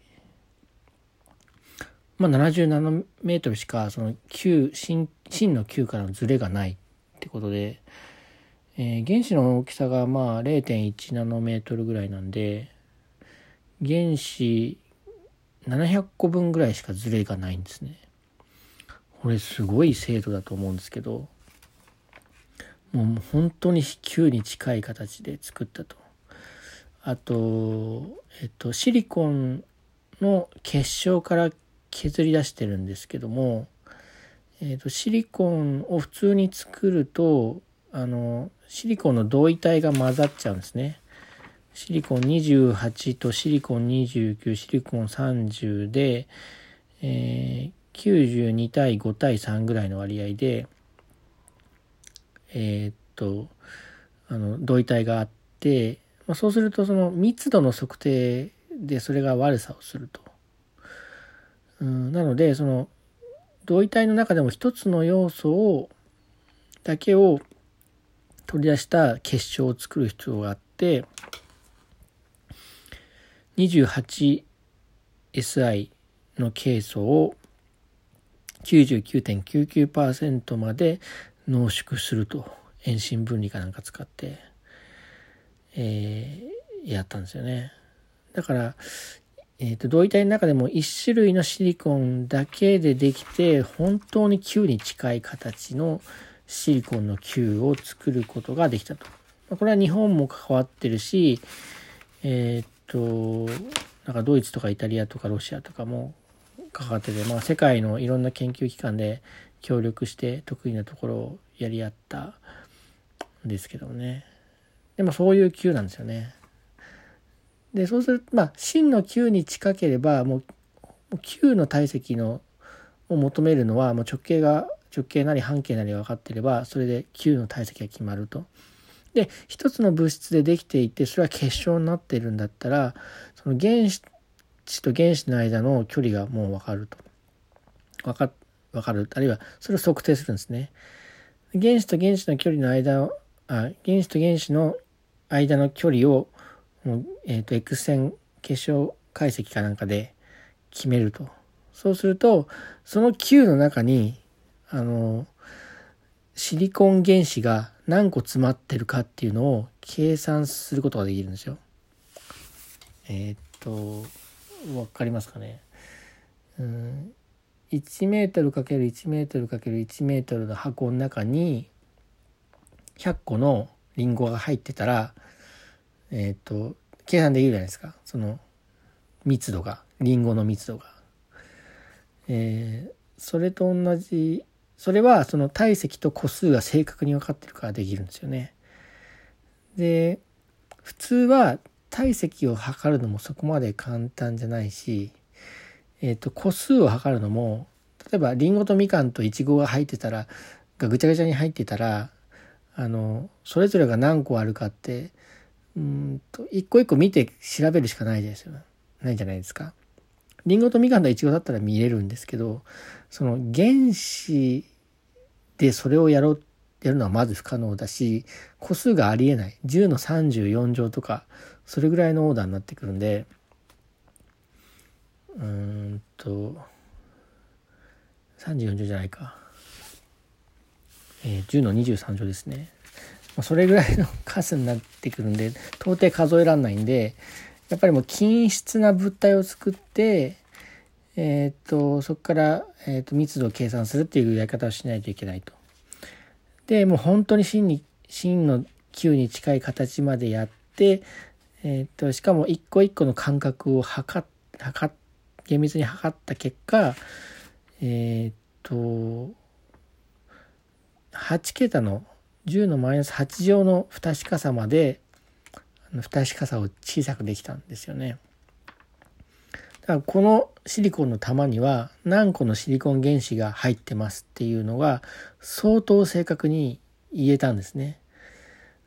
まあ、70ナノメートルしか、その球、芯芯の球からのズレがないってことで、えー、原子の大きさがまあ0.1ナノメートルぐらいなんで、原子700個分ぐらいしかズレがないんですね。これすごい精度だと思うんですけど、もう本当に球に近い形で作ったと。あと、えっと、シリコンの結晶から削り出してるんですけども、えっと、シリコンを普通に作ると、あの、シリコンの同位体が混ざっちゃうんですね。シリコン28とシリコン29、シリコン30で、えー、92対5対3ぐらいの割合で、えー、っと、あの、同位体があって、まあ、そうするとその密度の測定でそれが悪さをすると。うん、なので、その、同位体の中でも一つの要素を、だけを取り出した結晶を作る必要があって、28SI のケイ素を99.99%まで濃縮すると遠心分離かなんか使って、えー、やったんですよね。だから、えーと、同位体の中でも1種類のシリコンだけでできて本当に球に近い形のシリコンの球を作ることができたと。これは日本も関わってるし、えー、となんかドイツとかイタリアとかロシアとかも関わってて、まあ、世界のいろんな研究機関で協力して得意なところをやり合ったんですけどもねでもそういう球なんですよね。でそうするとまあ真の球に近ければもう球の体積のを求めるのはもう直径が直径なり半径なりが分かってればそれで球の体積が決まると。で一つの物質でできていてそれは結晶になってるんだったらその原子と原子の間の距離がもう分かると。分か分かる。あるいはそれを測定するんですね。原子と原子の距離の間あ原子と原子の間の距離をえーと、と X 線結晶解析かなんかで決めると。そうするとその球の中にあのシリコン原子が何個詰まってるかっていうのを計算することができるんですよ。えー、っと、わかりますかね？うん、1メートル ×1 メートル ×1 メートルの箱の中に100個のリンゴが入ってたら、えー、っと、計算できるじゃないですか。その密度が、リンゴの密度が。えー、それと同じそれはその体積と個数が正確に分かってるからできるんですよね。で普通は体積を測るのもそこまで簡単じゃないし、えー、と個数を測るのも例えばりんごとみかんといちごが入ってたらがぐちゃぐちゃに入ってたらあのそれぞれが何個あるかってうんと一個一個見て調べるしかないですよないじゃないですか。リンゴとみかんとイチゴだったら見れるんですけどその原子でそれをやろうやるのはまず不可能だし個数がありえない。10の34乗とかそれぐらいのオーダーになってくるんで。うーんと34乗じゃないか、えー、10の23乗ですね。それぐらいの数になってくるんで到底数えらんないんでやっぱりもう均質な物体を作ってえっ、とそこから、えーと、密度を計算するっていうやり方をしないといけないと。でもう本当に真に真の球に近い形までやって、えーと、しかも一個一個の間隔を測測厳密に測った結果えっ、と8桁の10のマイナス8乗の不確かさまで不確かさを小さくできたんですよね。だからこのシリコンの玉には何個のシリコン原子が入ってますっていうのが相当正確に言えたんですね。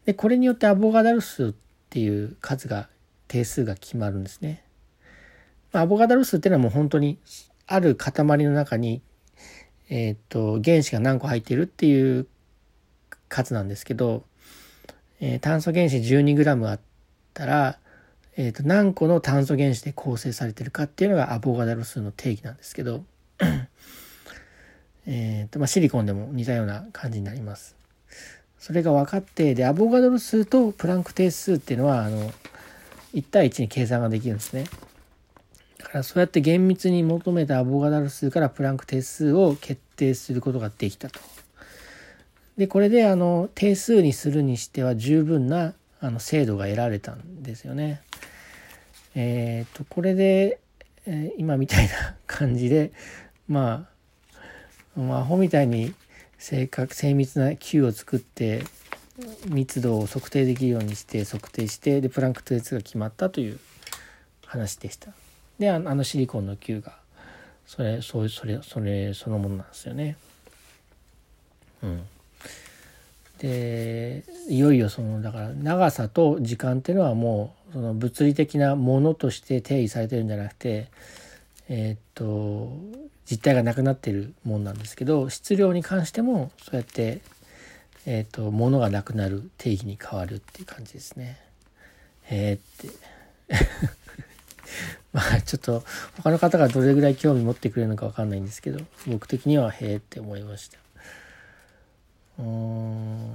でこれによってアボガダル数っていう数が定数が決まるんですね。アボガダル数っていうのはもう本当にある塊の中に、えっ、と原子が何個入っているっていう数なんですけど、えー、炭素原子 12g あったら、えー、と何個の炭素原子で構成されてるかっていうのがアボガダロ数の定義なんですけど えと、まあ、シリコンでも似たような感じになります。それが分かってでアボガドロ数とプランク定数っていうのはあの1対1に計算ができるんですね。だからそうやって厳密に求めたアボガダル数からプランク定数を決定することができたと。でこれであの定数にするにしては十分なあの精度が得られたんですよね。えっ、ー、とこれで、えー、今みたいな感じでまあ、まあ、アホみたいに正確精密な球を作って密度を測定できるようにして測定してでプランクト列が決まったという話でした。であのシリコンの球がそれそうそれそれそのものなんですよね。うん。でいよいよそのだから長さと時間っていうのはもうその物理的なものとして定義されてるんじゃなくてえー、っと実体がなくなってるもんなんですけど質量に関してもそうやってえー、っとものがなくなる定義に変わるっていう感じですね。へえって まあちょっと他の方がどれぐらい興味持ってくれるのか分かんないんですけど僕的にはへえって思いました。うん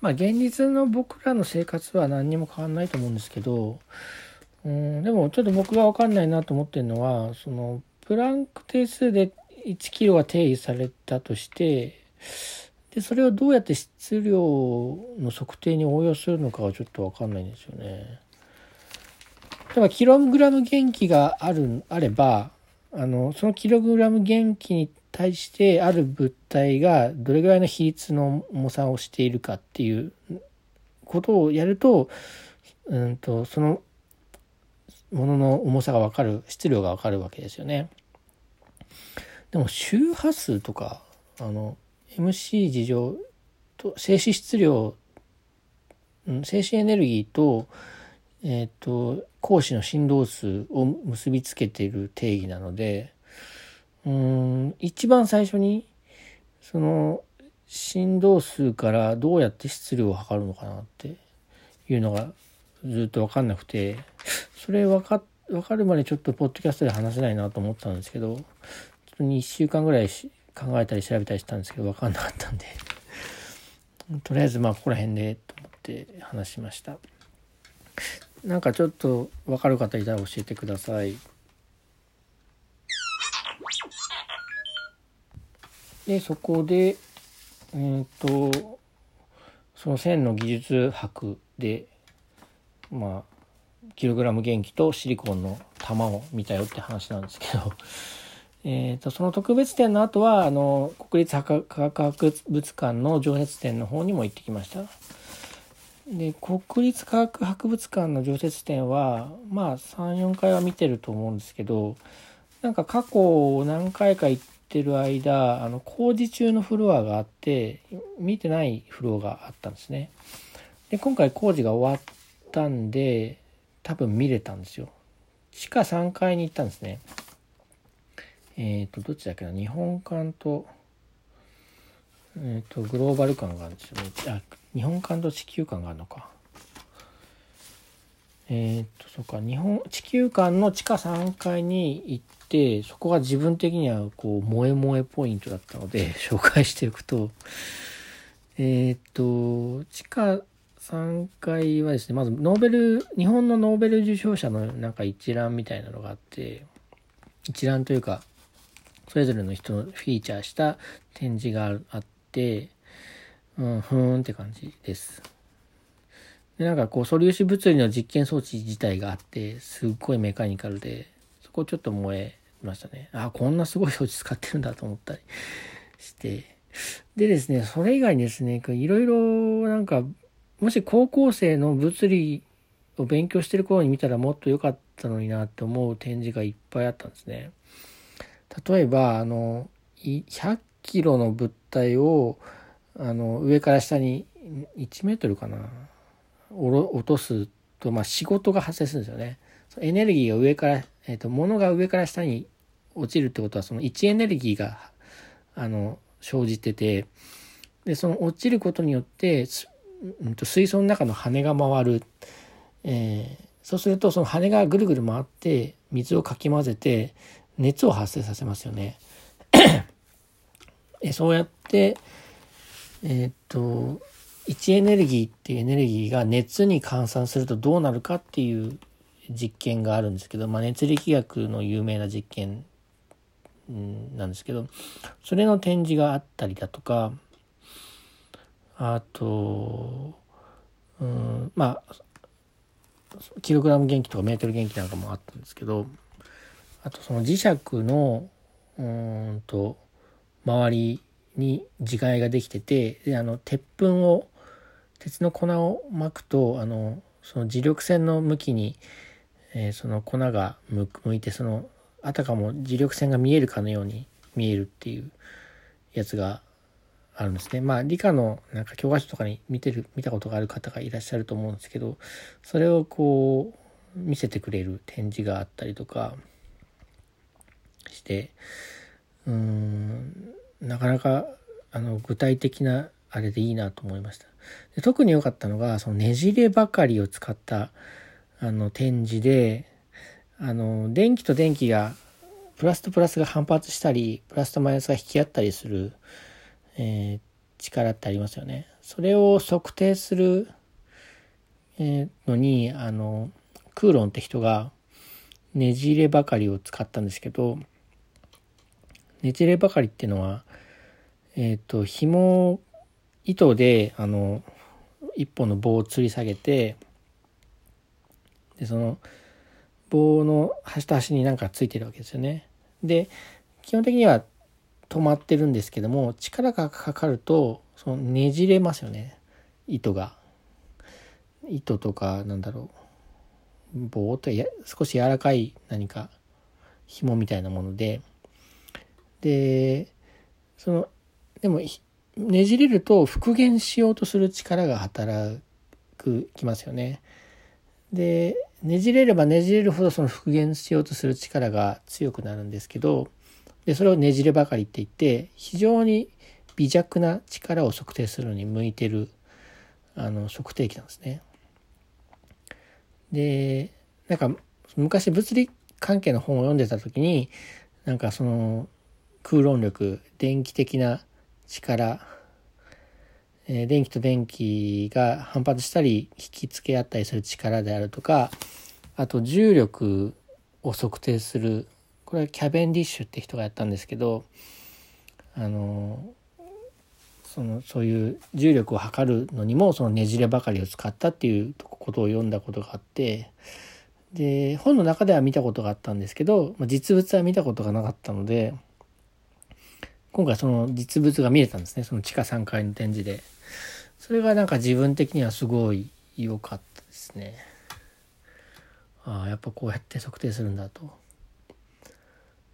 まあ現実の僕らの生活は何にも変わんないと思うんですけどうんでもちょっと僕が分かんないなと思ってるのはそのプランク定数で1キロが定義されたとしてでそれをどうやって質量の測定に応用するのかはちょっと分かんないんですよね。例えばキログラム元気があるあればあのそのキログラム元気に対してある物体がどれぐらいの比率の重さをしているかっていうことをやると,、うんと、そのものの重さが分かる質量が分かるわけですよね。でも周波数とかあの MC 事情と静止質量、うん、静止エネルギーとえっ、ー、と光子の振動数を結びつけている定義なのでうん一番最初にその振動数からどうやって質量を測るのかなっていうのがずっと分かんなくてそれ分か分かるまでちょっとポッドキャストで話せないなと思ったんですけどちょっと2週間ぐらい考えたり調べたりしたんですけど分かんなかったんでとりあえずまあここら辺でと思って話しました。なんかちょっと分かる方いたら教えてください。でそこでえっ、ー、とその線の技術博でまあキログラム元気とシリコンの玉を見たよって話なんですけど えとその特別展の後はあの国立科学博物館の常設展の方にも行ってきました。で国立科学博物館の常設展はまあ34回は見てると思うんですけどなんか過去何回か行ってる間あの工事中のフロアがあって見てないフロアがあったんですね。で今回工事が終わったんで多分見れたんですよ。地下3階に行ったんですね。えっ、ー、と、どっちだっけな、日本館と、えっ、ー、と、グローバル館があるんですよね。あ、日本館と地球館があるのか。えっ、と、そうか、日本、地球館の地下3階に行って、そこが自分的には、こう、萌え萌えポイントだったので、紹介していくと、えっ、と、地下3階はですね、まずノーベル、日本のノーベル受賞者のなんか一覧みたいなのがあって、一覧というか、それぞれの人のフィーチャーした展示があって、うん、ふーんって感じです。で、なんかこう、素粒子物理の実験装置自体があって、すっごいメカニカルで、そこちょっと燃えましたね。あ、こんなすごい装置使ってるんだと思ったりして。でですね、それ以外にですね、いろいろなんか、もし高校生の物理を勉強してる頃に見たらもっと良かったのになって思う展示がいっぱいあったんですね。例えば、あの、100キロの物体を、あの、上から下に1メートルかな、落とすと、まあ、仕事が発生するんですよね。エネルギーが上から、えっ、ー、と、物が上から下に落ちるってことは、その位置エネルギーが、あの、生じてて、で、その落ちることによって、うん、と水槽の中の羽が回る。えー、そうすると、その羽がぐるぐる回って、水をかき混ぜて、熱を発生させますよね。えそうやって、え、っと、位置エネルギーっていうエネルギーが熱に換算するとどうなるかっていう実験があるんですけど、まあ、熱力学の有名な実験なんですけど、それの展示があったりだとか、あと、うん、まあ、キログラム元気とかメートル元気なんかもあったんですけど、あとその磁石のうんと周りに磁界ができててであの鉄粉を鉄の粉を巻くとあのその磁力線の向きに、えー、その粉が向いてそのあたかも磁力線が見えるかのように見えるっていうやつがあるんですね。まあ理科のなんか教科書とかに見てる見たことがある方がいらっしゃると思うんですけどそれをこう見せてくれる展示があったりとかしてうんなかなかあの具体的なあれでいいなと思いました。で特に良かったのがそのねじればかりを使ったあの展示であの電気と電気がプラスとプラスが反発したりプラスとマイナスが引き合ったりする、えー、力ってありますよね。それを測定する、えのにあのクーロンって人がねじればかりを使ったんですけどねじればかりっていうのは、えっ、ー、と、紐、糸で、あの、一本の棒を吊り下げて、で、その、棒の端と端になんかついてるわけですよね。で、基本的には止まってるんですけども、力がかかると、そのねじれますよね。糸が。糸とか、なんだろう。棒とや少し柔らかい何か紐みたいなもので、で、その、でも、ねじれると復元しようとする力が働く、きますよね。で、ねじれればねじれるほどその復元しようとする力が強くなるんですけど、で、それをねじればかりって言って、非常に微弱な力を測定するのに向いてる、あの、測定器なんですね。で、なんか、昔物理関係の本を読んでた時に、なんかその、空論力、電気的な力、えー、電気と電気が反発したり引き付け合ったりする力であるとか、あと重力を測定する、これはキャベンディッシュって人がやったんですけど、あの、そのそういう重力を測るのにもそのねじればかりを使ったっていうことを読んだことがあってで本の中では見たことがあったんですけど実物は見たことがなかったので今回その実物が見れたんですね。その地下3階の展示で。それがなんか自分的にはすごい良かったですね。ああ、やっぱこうやって測定するんだと。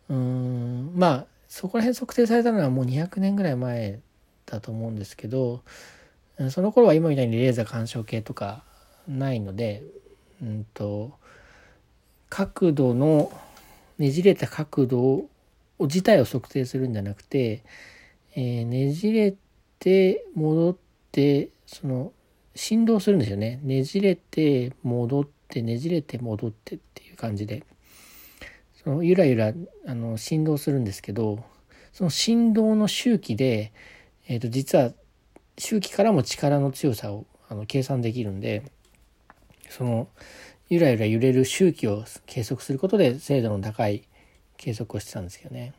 うーん、まあ、そこら辺測定されたのはもう200年ぐらい前だと思うんですけど、その頃は今みたいにレーザー干渉計とかないので、うんと角度のねじれた角度を自体を測定するんじゃなくて、えー、ねじれて戻ってその振動するんですよね。ねじれて戻ってねじれて戻ってっていう感じで。そのゆらゆらあの振動するんですけどその振動の周期で、えー、と実は周期からも力の強さをあの計算できるんでそのゆらゆら揺れる周期を計測することで精度の高い計測をしてたんですけどね。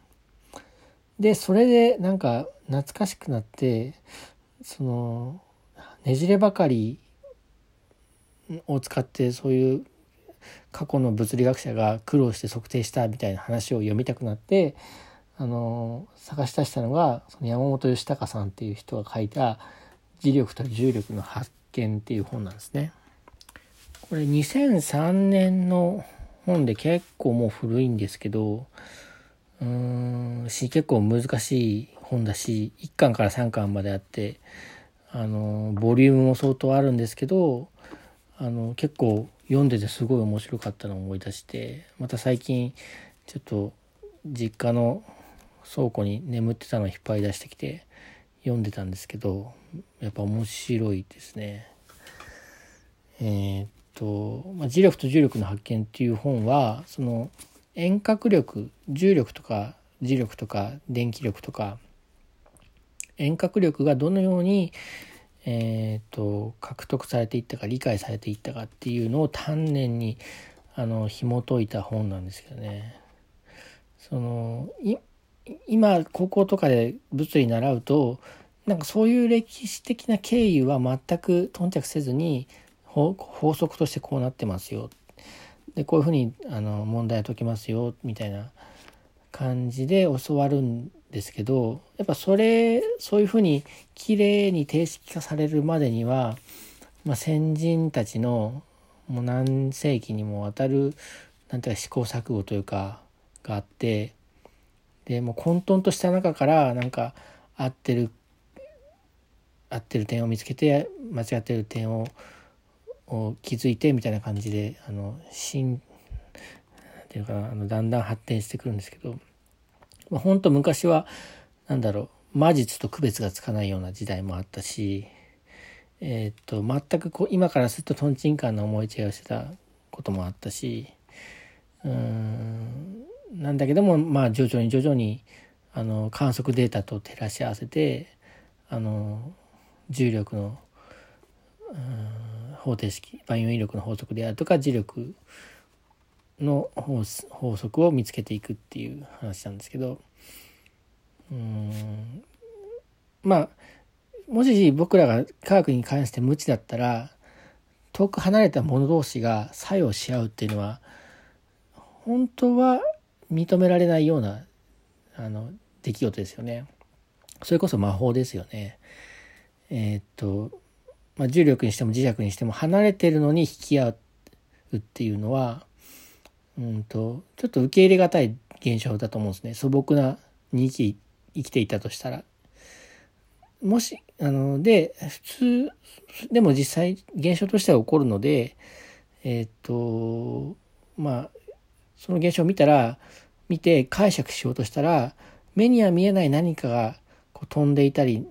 でそれでなんか懐かしくなってそのねじればかりを使ってそういう過去の物理学者が苦労して測定したみたいな話を読みたくなってあの探し出したのがその山本義隆さんっていう人が書いた「磁力と重力の発見」っていう本なんですね。これ2003年の本で結構もう古いんですけどうーんし結構難しい本だし1巻から3巻まであってあのボリュームも相当あるんですけどあの結構読んでてすごい面白かったのを思い出してまた最近ちょっと実家の倉庫に眠ってたのを引っ張り出してきて読んでたんですけどやっぱ面白いですね。えー、と、まあ、磁力と重力の発見っていう本はその遠隔力重力とか磁力とか電気力とか遠隔力がどのように、えーと、獲得されていったか理解されていったかっていうのを丹念にあの紐解いた本なんですけどね。その今高校とかで物理習うとなんかそういう歴史的な経緯は全く頓着せずに法則としてこうなってますよ。でこういうふうにあの問題を解きますよみたいな感じで教わるんですけどやっぱそれそういうふうにきれいに定式化されるまでには、まあ、先人たちのもう何世紀にもわたるなんていうか試行錯誤というかがあってでもう混沌とした中からなんか合ってる合ってる点を見つけて間違ってる点をを気づいてみたいな感じであの新っていうかあのだんだん発展してくるんですけど、まあ、本当昔は何だろう魔術と区別がつかないような時代もあったし、えー、っと全くこう今からするととんちんかんな思い違いをしてたこともあったしうーんなんだけどもまあ徐々に徐々にあの観測データと照らし合わせてあの重力のうん方程式万有引力の法則であるとか磁力の法則を見つけていくっていう話なんですけどうんまあもし僕らが科学に関して無知だったら遠く離れた者同士が作用し合うっていうのは本当は認められないようなあの出来事ですよね。それこそ魔法ですよね。えー、っとまあ、重力にしても磁石にしても離れてるのに引き合うっていうのはうんとちょっと受け入れがたい現象だと思うんですね素朴なに生き生きていたとしたら。もしあので普通でも実際現象としては起こるのでえっ、とまあその現象を見たら見て解釈しようとしたら目には見えない何かがこう飛んでいたり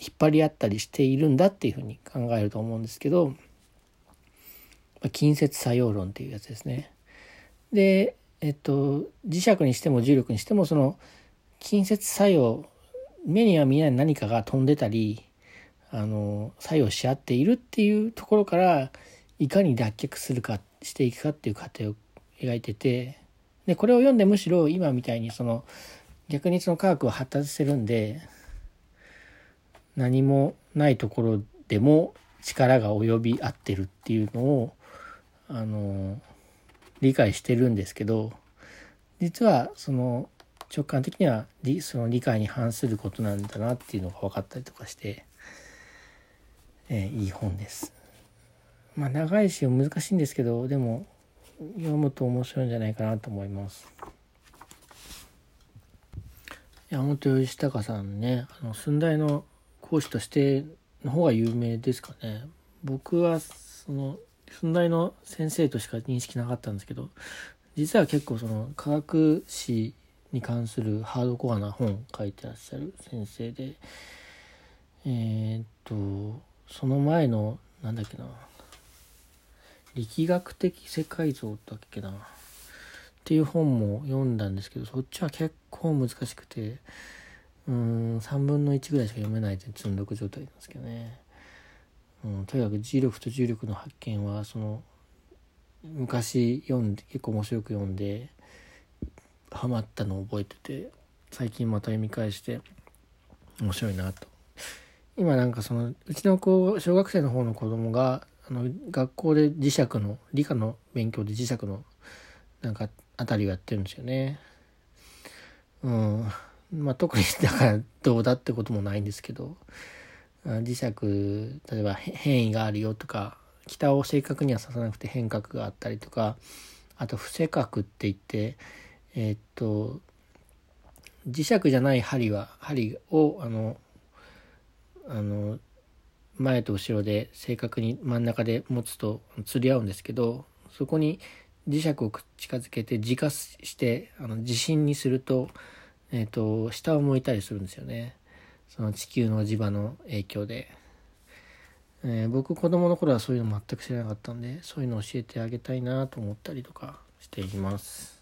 引っ張り合ったりしているんだっていうふうに考えると思うんですけど、まあ、近接作用論っていうやつですね。で、えっと、磁石にしても重力にしてもその近接作用目には見えない何かが飛んでたりあの作用し合っているっていうところからいかに脱却するかしていくかっていう過程を描いててでこれを読んでむしろ今みたいにその逆にその科学を発達してるんで何もないところでも力が及び合ってるっていうのをあの理解してるんですけど実はその直感的にはその理解に反することなんだなっていうのが分かったりとかして、えー、いい本です。まあ長いし難しいんですけどでも読むと面白いんじゃないかなと思います。山本義隆さんねあの寸大の講師としての方が有名ですかね。僕はそのそんなりの先生としか認識なかったんですけど実は結構その科学史に関するハードコアな本書いてらっしゃる先生でえー、っとその前のなんだっけな力学的世界像だっけなっていう本も読んだんですけどそっちは結構難しくてうん3分の1ぐらいしか読めないで積んどく状態なんですけどね、うん、とにかく磁力と重力の発見はその昔読んで結構面白く読んでハマったのを覚えてて最近また読み返して面白いなと。今なんかそのうちの子小学生の方の子供があの学校で磁石の理科の勉強で磁石のなんかあたりをやってるんですよね。うん。まあ特にだからどうだってこともないんですけど磁石例えば変異があるよとか北を正確には刺さなくて変角があったりとかあと不正角って言ってえー、っと磁石じゃない針は針をあのあの前と後ろで正確に真ん中で持つと釣り合うんですけどそこに磁石を近づけて自家してあの地震にすると,、えーと下を向いたりするんですよね。その地球の磁場の影響で。えー、僕子供の頃はそういうの全く知らなかったんでそういうの教えてあげたいなと思ったりとかしています。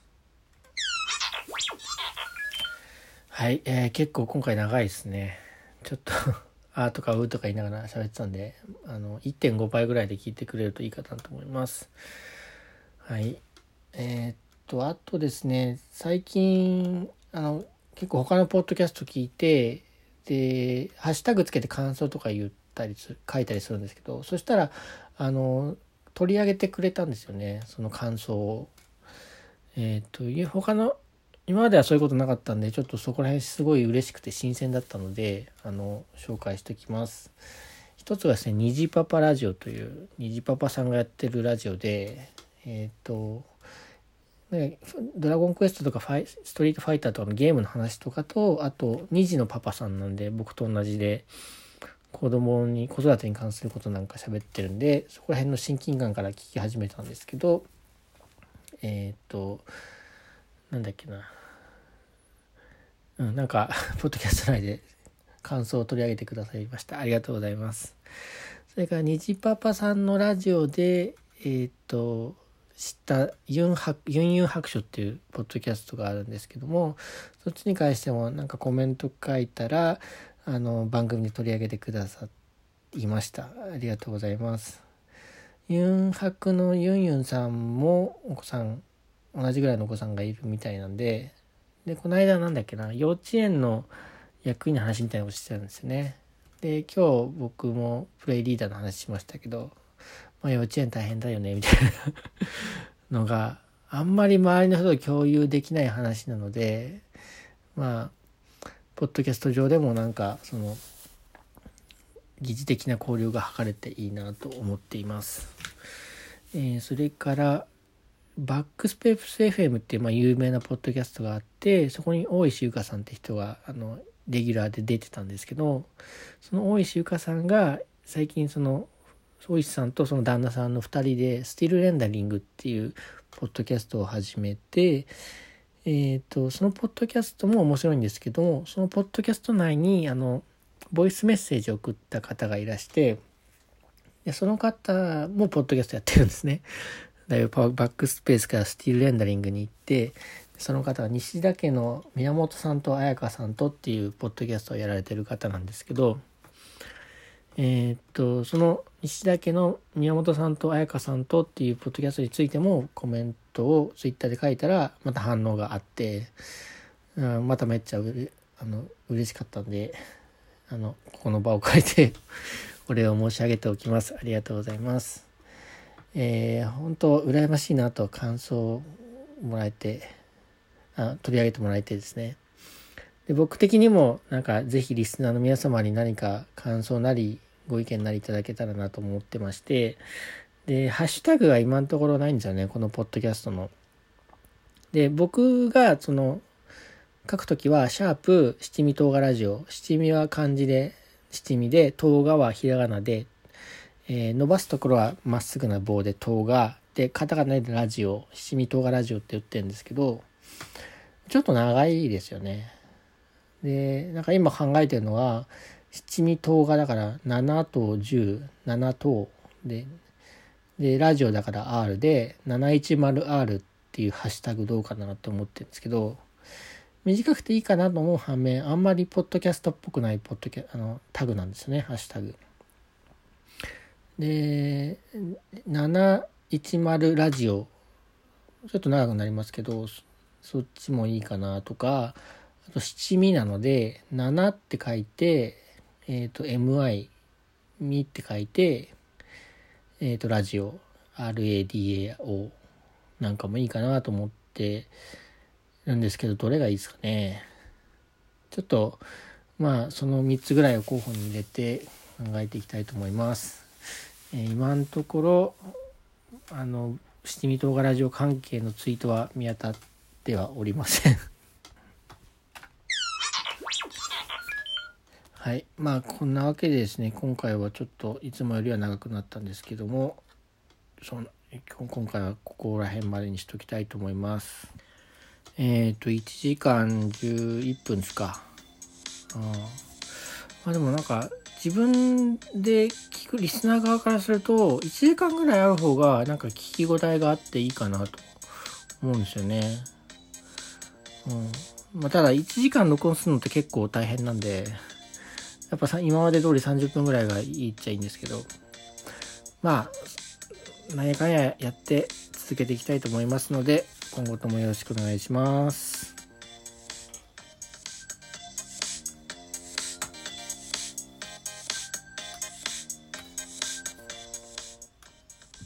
はい、えー、結構今回長いですね。ちょっと あーとかうーとか言いながら喋ってたんであの1.5倍ぐらいで聞いてくれるといいかなと思います。はいえー、っとあとですね最近あの結構他のポッドキャスト聞いてでハッシュタグつけて感想とか言ったり書いたりするんですけどそしたらあの取り上げてくれたんですよねその感想を。えっ、ー、と他の今まではそういうことなかったんでちょっとそこら辺すごい嬉しくて新鮮だったのであの紹介しておきます。一つはですね「虹パパラジオ」という虹パパさんがやってるラジオでえっ、ー、とドラゴンクエストとかファイストリートファイターとかのゲームの話とかとあと2児のパパさんなんで僕と同じで子供に子育てに関することなんか喋ってるんでそこら辺の親近感から聞き始めたんですけどえっ、となんだっけな。うんなんか ポッドキャスト内で感想を取り上げてくださいました。ありがとうございます。それから虹パパさんのラジオでえっ、と知ったユンハユンユン白書っていうポッドキャストがあるんですけどもそっちに関してもなんかコメント書いたらあの番組で取り上げてくださいました。ありがとうございます。ユンハクのユンユンさんもお子さん同じぐらいのお子さんがいるみたいなんででこの間なんだっけな幼稚園の役員の話みたいなことしてたんですよね。で今日僕もプレイリーダーの話しましたけど、まあ、幼稚園大変だよねみたいなのがあんまり周りの人と共有できない話なのでまあポッドキャスト上でもなんかその疑似的な交流が図れていいなと思っています。えー、それからバックスペース FM っていうまあ有名なポッドキャストがあってそこに大石ゆかさんって人があのレギュラーで出てたんですけどその大石ゆかさんが最近その大石さんとその旦那さんの2人でスティールレンダリングっていうポッドキャストを始めてえ、ー、と、そのポッドキャストも面白いんですけども、そのポッドキャスト内に、あの、ボイスメッセージを送った方がいらして、でその方もポッドキャストやってるんですね。だいぶバックスペースからスティールレンダリングに行って、その方は西田家の宮本さんと彩香さんとっていうポッドキャストをやられてる方なんですけど、えー、っと、その西田家の宮本さんと彩香さんとっていうポッドキャストについてもコメントをツイッターで書いたらまた反応があって、うん、まためっちゃうれあの嬉しかったんで、あの、この場を変えて お礼を申し上げておきます。ありがとうございます。えー、本当羨ましいなと感想をもらえてあ、取り上げてもらえてですね。で僕的にもなんかぜひリスナーの皆様に何か感想なりご意見なりいただけたらなと思ってましてでハッシュタグが今のところないんですよねこのポッドキャストの。で僕がその書くときはシャープ七味唐辛ラジオ七味は漢字で七味で唐辛はひらがなで、えー、伸ばすところはまっすぐな棒で塔が、で、カタカナでラジオ、七味唐がラジオって言ってるんですけど、ちょっと長いですよね。で、なんか今考えてるのは、七味唐がだから7と10、7等で、で、ラジオだから R で、710R っていうハッシュタグどうかなと思ってるんですけど、短くていいかなと思う反面、あんまりポッドキャストっぽくないポッドキャあのタグなんですよね、ハッシュタグ。で、710ラジオ、ちょっと長くなりますけど、そっちもいいかなとか、あと七味なので、7って書いて、えっ、ー、と、MI、みって書いて、えっ、ー、と、ラジオ、RADAO なんかもいいかなと思ってるんですけど、どれがいいですかね。ちょっと、まあ、その3つぐらいを候補に入れて考えていきたいと思います。えー、今のところ、あの、七味唐辛子関係のツイートは見当たってはおりませんはい。まあ、こんなわけでですね、今回はちょっといつもよりは長くなったんですけども、その今回はここら辺までにしときたいと思います。えっ、ー、と、1時間11分ですか。あまあでもなんか、自分で聞くリスナー側からすると、1時間ぐらいある方が、なんか聞き応えがあっていいかなと思うんですよね。うん。まあ、ただ、1時間録音するのって結構大変なんで、やっぱ今まで通り30分ぐらいがいいっちゃいいんですけど、まあ、何やかんややって続けていきたいと思いますので、今後ともよろしくお願いします。